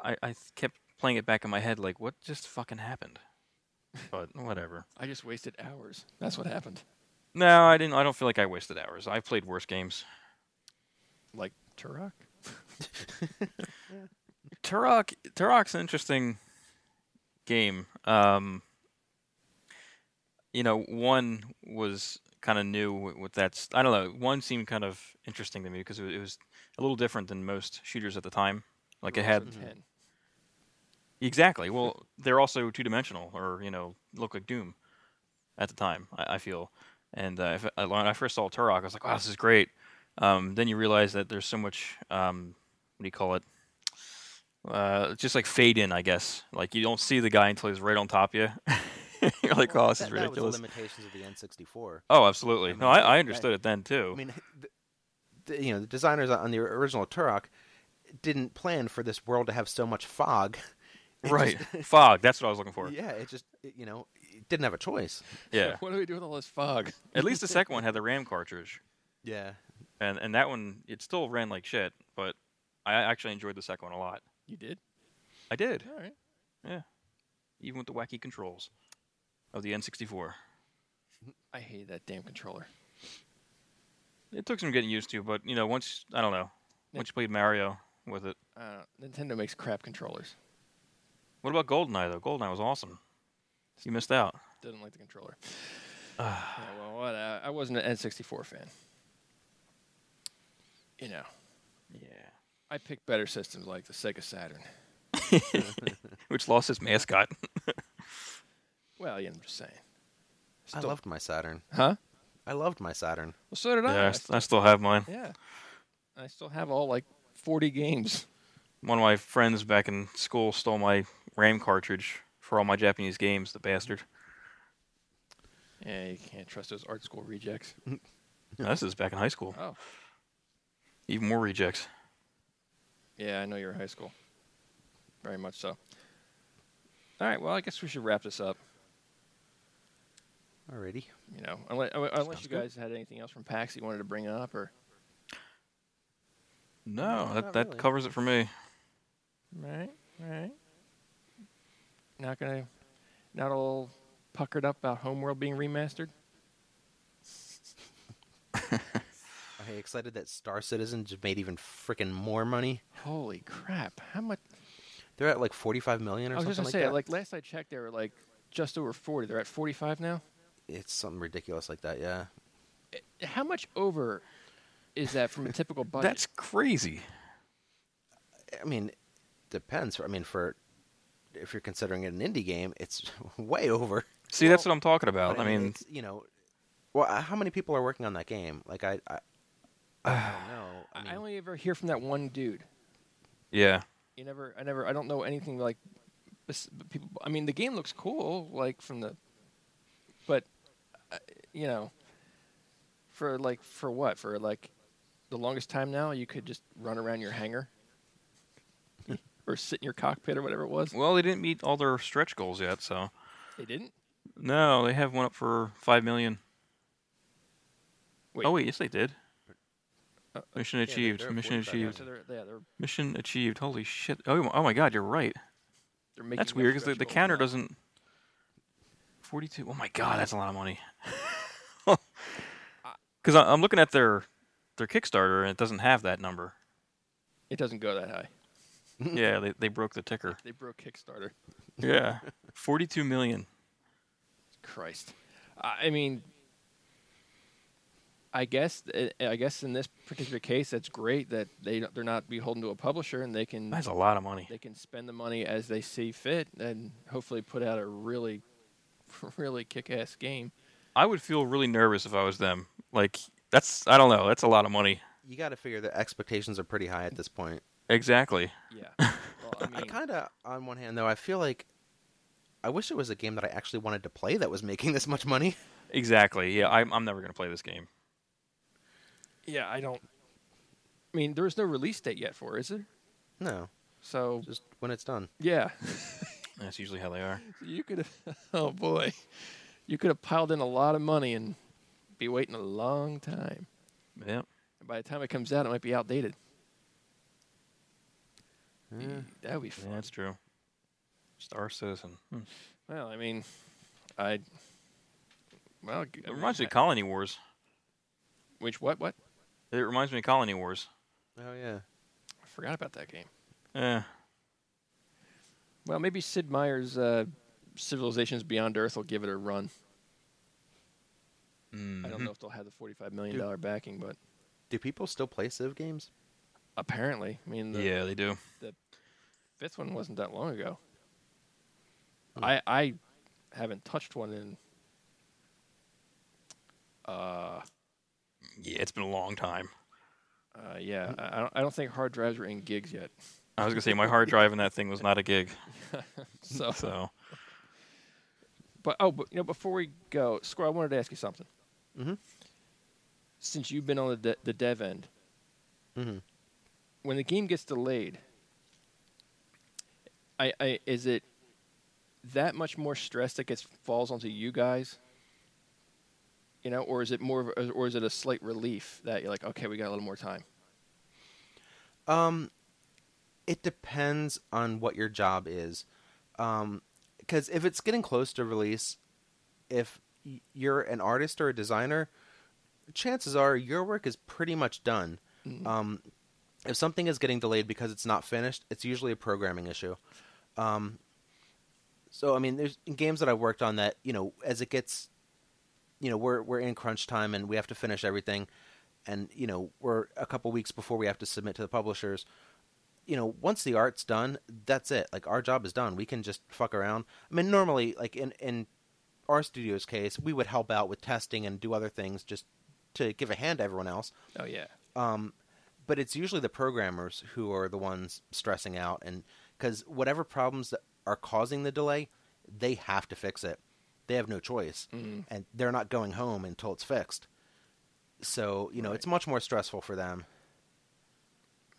S2: I, I kept playing it back in my head. Like, what just fucking happened? But whatever.
S1: I just wasted hours. That's what happened.
S2: No, I didn't. I don't feel like I wasted hours. I've played worse games.
S1: Like Turok.
S2: Turok, Turok's an interesting game. Um, you know, one was kind of new with, with that. I don't know. One seemed kind of interesting to me because it, it was a little different than most shooters at the time. Like it had
S1: ten.
S2: Exactly. Well, they're also two dimensional, or you know, look like Doom at the time. I, I feel, and uh, if, I- when I first saw Turok, I was like, "Wow, this is great." Um, then you realize that there's so much. Um, what do you call it? Uh, just like fade in, I guess. Like you don't see the guy until he's right on top of you. You're like,
S3: Well,
S2: "Oh, this
S3: that,
S2: is
S3: that was
S2: ridiculous."
S3: the limitations of the N64.
S2: oh, absolutely.
S3: I
S2: no,
S3: mean,
S2: I,
S3: that-
S2: I understood it then too.
S3: I mean, the, the, you know, the designers on the original Turok didn't plan for this world to have so much fog. It
S2: right.
S3: just-
S2: Fog. That's what I was looking for.
S3: yeah, it just it, you know it didn't have a choice.
S2: Yeah.
S1: What do we do with all this fog?
S2: At least the second one had the RAM cartridge.
S3: Yeah,
S2: and and that one it still ran like shit, but I actually enjoyed the second one a lot.
S1: You did.
S2: I did,
S1: All right. Yeah.
S2: Even with the wacky controls of the N64.
S1: I hate that damn controller.
S2: It took some getting used to, but you know, once I don't know, once you played Mario with it.
S1: Uh, Nintendo makes crap controllers.
S2: What about GoldenEye though? GoldenEye was awesome. You missed out.
S1: Didn't like the controller. yeah, well, what, uh, I wasn't an N64 fan. You know,
S2: Yeah.
S1: I picked better systems like the Sega Saturn.
S2: which lost its mascot.
S1: Well, yeah, I'm just saying.
S3: I
S1: Still-
S3: loved my Saturn.
S1: Huh?
S3: I loved my Saturn.
S1: Well, so did I.
S2: yeah, I,
S1: I
S2: st- I still have mine.
S1: Yeah. I still have all like 40 games.
S2: One of my friends back in school stole my RAM cartridge for all my Japanese games. The bastard.
S1: Yeah, you can't trust those art school rejects.
S2: No, this is back in high school.
S1: Oh.
S2: Even more rejects.
S1: Yeah, I know you're in high school. Very much so. All right, well, I guess we should wrap this up.
S3: Alrighty.
S1: You know, unless, unless
S3: Sounds
S1: you
S3: good.
S1: guys had anything else from PAX you wanted to bring up, or
S2: No,
S3: No,
S2: that that
S3: really.
S2: covers it for me.
S1: right, right. Not gonna, not all puckered up about Homeworld being remastered.
S3: Are you excited that Star Citizen just made even freaking more money?
S1: Holy crap! How much?
S3: They're at like 45 million or
S1: I was
S3: something
S1: just gonna
S3: like
S1: say,
S3: that.
S1: like last I checked, they were like just over 40. They're at 45 now.
S3: it's something ridiculous like that. Yeah.
S1: How much over is that from a typical budget?
S2: That's crazy.
S3: I mean, depends. I mean, for if you're considering it an indie game, it's way over.
S2: See, that's what I'm talking about.
S3: But,
S2: I mean,
S3: you know, well, uh, how many people are working on that game? Like, I, I, I don't know. I,
S1: I only ever hear from that one dude.
S2: yeah.
S1: You never, I never, I don't know anything like people. I mean, the game looks cool, like from the, but uh, you know, for like for what? For like the longest time now, you could just run around your hangar or sit in your cockpit or whatever it was.
S2: Well, they didn't meet all their stretch goals yet, so
S1: They didn't.
S2: no, they have one up for five million.
S1: Wait.
S2: Oh wait, yes they did.
S1: Uh,
S2: Mission
S3: they-
S2: achieved.
S3: they're at
S2: Mission achieved.
S1: so they're, yeah, they're
S2: Mission achieved. Holy shit! Oh, oh my God, you're right.
S1: they're making.
S2: That's weird because the, the counter
S1: now.
S2: doesn't. Forty-two. Oh my God, that's a lot of money. Because I'm looking at their their Kickstarter and it doesn't have that number.
S1: It doesn't go that high.
S2: yeah, they they broke the ticker.
S1: They broke Kickstarter.
S2: Yeah, forty-two million.
S1: Christ. I mean, I guess uh, I guess in this particular case, that's great that they they're not beholden to a publisher and they can
S2: That's a lot of money.
S1: they can spend the money as they see fit and hopefully put out a really really kick-ass game.
S2: I would feel really nervous if I was them. Like that's I don't know. That's a lot of money.
S3: you got to figure that expectations are pretty high at this point.
S2: Exactly.
S1: Yeah. Well, I
S3: I kind of, on one hand, though, I feel like I wish it was a game that I actually wanted to play that was making this much money.
S2: Exactly. Yeah, I'm I'm never gonna play this game.
S1: Yeah, I don't. I mean, there is no release date yet for, it, is there?
S3: No,
S1: So
S3: just when it's done.
S1: yeah,
S2: That's usually how they are.
S1: you could have. Oh boy, you could have piled in a lot of money and be waiting a long time.
S2: Yeah.
S1: And by the time it comes out, it might be outdated.
S3: Yeah.
S1: That would be
S2: Yeah, that's true. Star Citizen. Hmm.
S1: Well, I mean, I. Well,
S2: It reminds me of Colony Wars.
S1: Which what what?
S2: It reminds me of Colony Wars.
S3: Oh yeah.
S1: I forgot about that game.
S2: Yeah.
S1: Well, maybe Sid Meier's uh, Civilizations Beyond Earth will give it a run. I
S2: Mm-hmm.
S1: don't know if they'll have the forty-five million dollar backing, but
S3: Do people still play Civ games?
S1: apparently, I mean, the
S2: Yeah, they do.
S1: The fifth one wasn't that long ago.
S3: Hmm.
S1: I I haven't touched one in. Uh,
S2: Yeah, it's been a long time.
S1: uh, yeah, I, I don't, I don't think hard drives are in gigs yet.
S2: I was gonna say my hard drive in that thing was not a gig.
S1: So,
S2: So
S1: but oh, but you know, before we go, Squirrel, I wanted to ask you something.
S3: Mhm.
S1: Since you've been on the de- the dev end,
S3: Mm-hmm.
S1: when the game gets delayed, I, I is it that much more stress that gets falls onto you guys? You know, or is it more, of a, or is it a slight relief that you're like, okay, we got a little more time?
S3: Um, it depends on what your job is. Um, because if it's getting close to release, if you're an artist or a designer, chances are your work is pretty much done.
S1: Mhm.
S3: Um, if something is getting delayed because it's not finished, it's usually a programming issue. Um, so I mean, there's games that I've worked on that you know, as it gets, you know, we're we're in crunch time and we have to finish everything, and you know, we're a couple weeks before we have to submit to the publishers. you know, once the art's done, that's it. Like our job is done. We can just fuck around. I mean, normally, like in in our studio's case, we would help out with testing and do other things just to give a hand to everyone else.
S1: Oh yeah.
S3: Um, but it's usually the programmers who are the ones stressing out, and because whatever problems that are causing the delay, they have to fix it. They have no choice,
S1: Mm.
S3: and they're not going home until it's fixed. So you know,
S1: Right.
S3: it's much more stressful for them.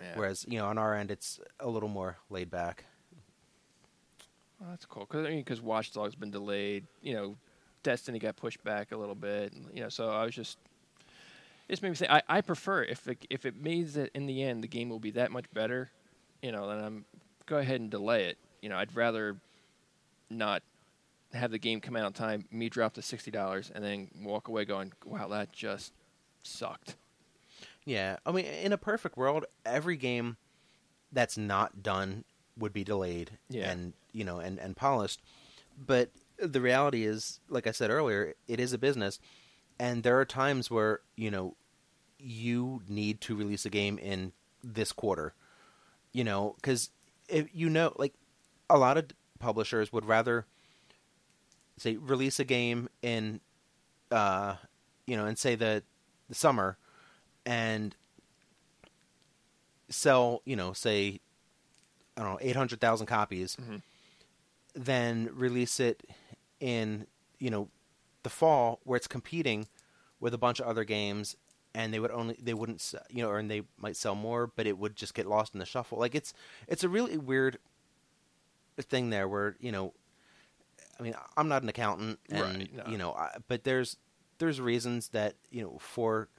S1: yeah.
S3: Whereas you know, on our end, it's a little more laid back.
S1: Well, that's cool. Because I mean, because Watch Dogs been delayed. You know, Destiny got pushed back a little bit. You know, so I was just. It just made me say I, I prefer if it, if it means that in the end the game will be that much better, you know, then I'm go ahead and delay it. You know, I'd rather not have the game come out on time, me drop the sixty dollars, and then walk away going, "Wow, that just sucked."
S3: Yeah, I mean, in a perfect world, every game that's not done would be delayed
S1: Yeah.
S3: and you know and and polished. But the reality is, like I said earlier, it is a business, and there are times where you know you need to release a game in this quarter. You know, because if you know, like a lot of publishers would rather say release a game in, uh, you know, and say the the summer and sell, you know, say, I don't know, 800,000 copies,
S1: Mhm.
S3: then release it in, you know, the fall where it's competing with a bunch of other games and they would only they wouldn't you know or and they might sell more but it would just get lost in the shuffle like it's it's a really weird thing there where you know i mean i'm not an accountant and
S1: Right, no.
S3: you know I, but there's there's reasons that you know for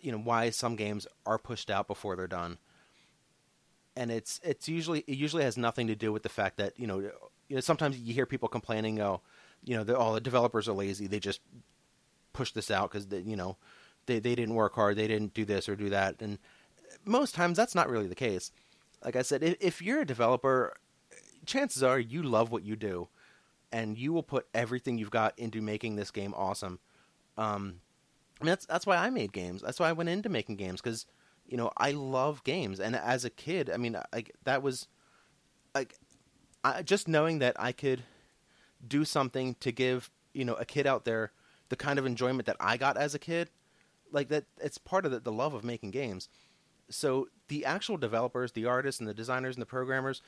S3: you know why some games are pushed out before they're done. And it's it's usually it usually has nothing to do with the fact that you know you know sometimes you hear people complaining oh you know the, all oh, the developers are lazy they just push this out because you know they they didn't work hard they didn't do this or do that. And most times that's not really the case. Like i said if, if you're a developer chances are you love what you do and you will put everything you've got into making this game awesome um I mean, that's that's why I made games. That's why I went into making games because you know I love games, and as a kid, I mean, like that was like I, just knowing that I could do something to give you know a kid out there the kind of enjoyment that I got as a kid, like that. It's part of the, the love of making games. So the actual developers, the artists, and the designers and the programmers,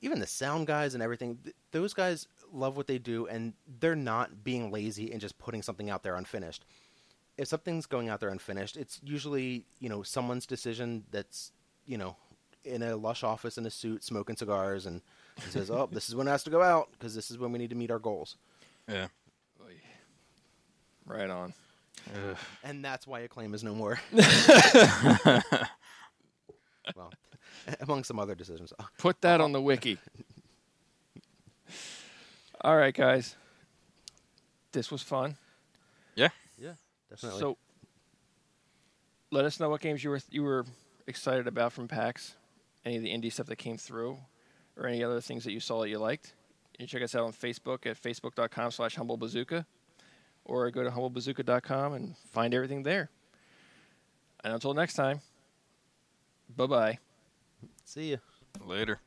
S3: even the sound guys and everything, th- those guys love what they do, and they're not being lazy and just putting something out there unfinished if something's going out there unfinished, it's usually you know someone's decision that's you know in a lush office in a suit smoking cigars and, and says, "Oh, this is when it has to go out because this is when we need to meet our goals."
S2: Yeah.
S1: Right on.
S2: Ugh.
S3: And that's why Acclaim is no more. well, among some other decisions.
S1: Put that on the wiki. All right, guys. This was fun.
S2: Yeah.
S3: Yeah, definitely.
S1: So, let us know what games you were you were excited about from PAX. Any of the indie stuff that came through, or any other things that you saw that you liked. You can check us out on Facebook at facebook.com/slash humblebazooka, or go to humblebazooka.com and find everything there. And until next time, bye bye.
S3: See you.
S2: Later.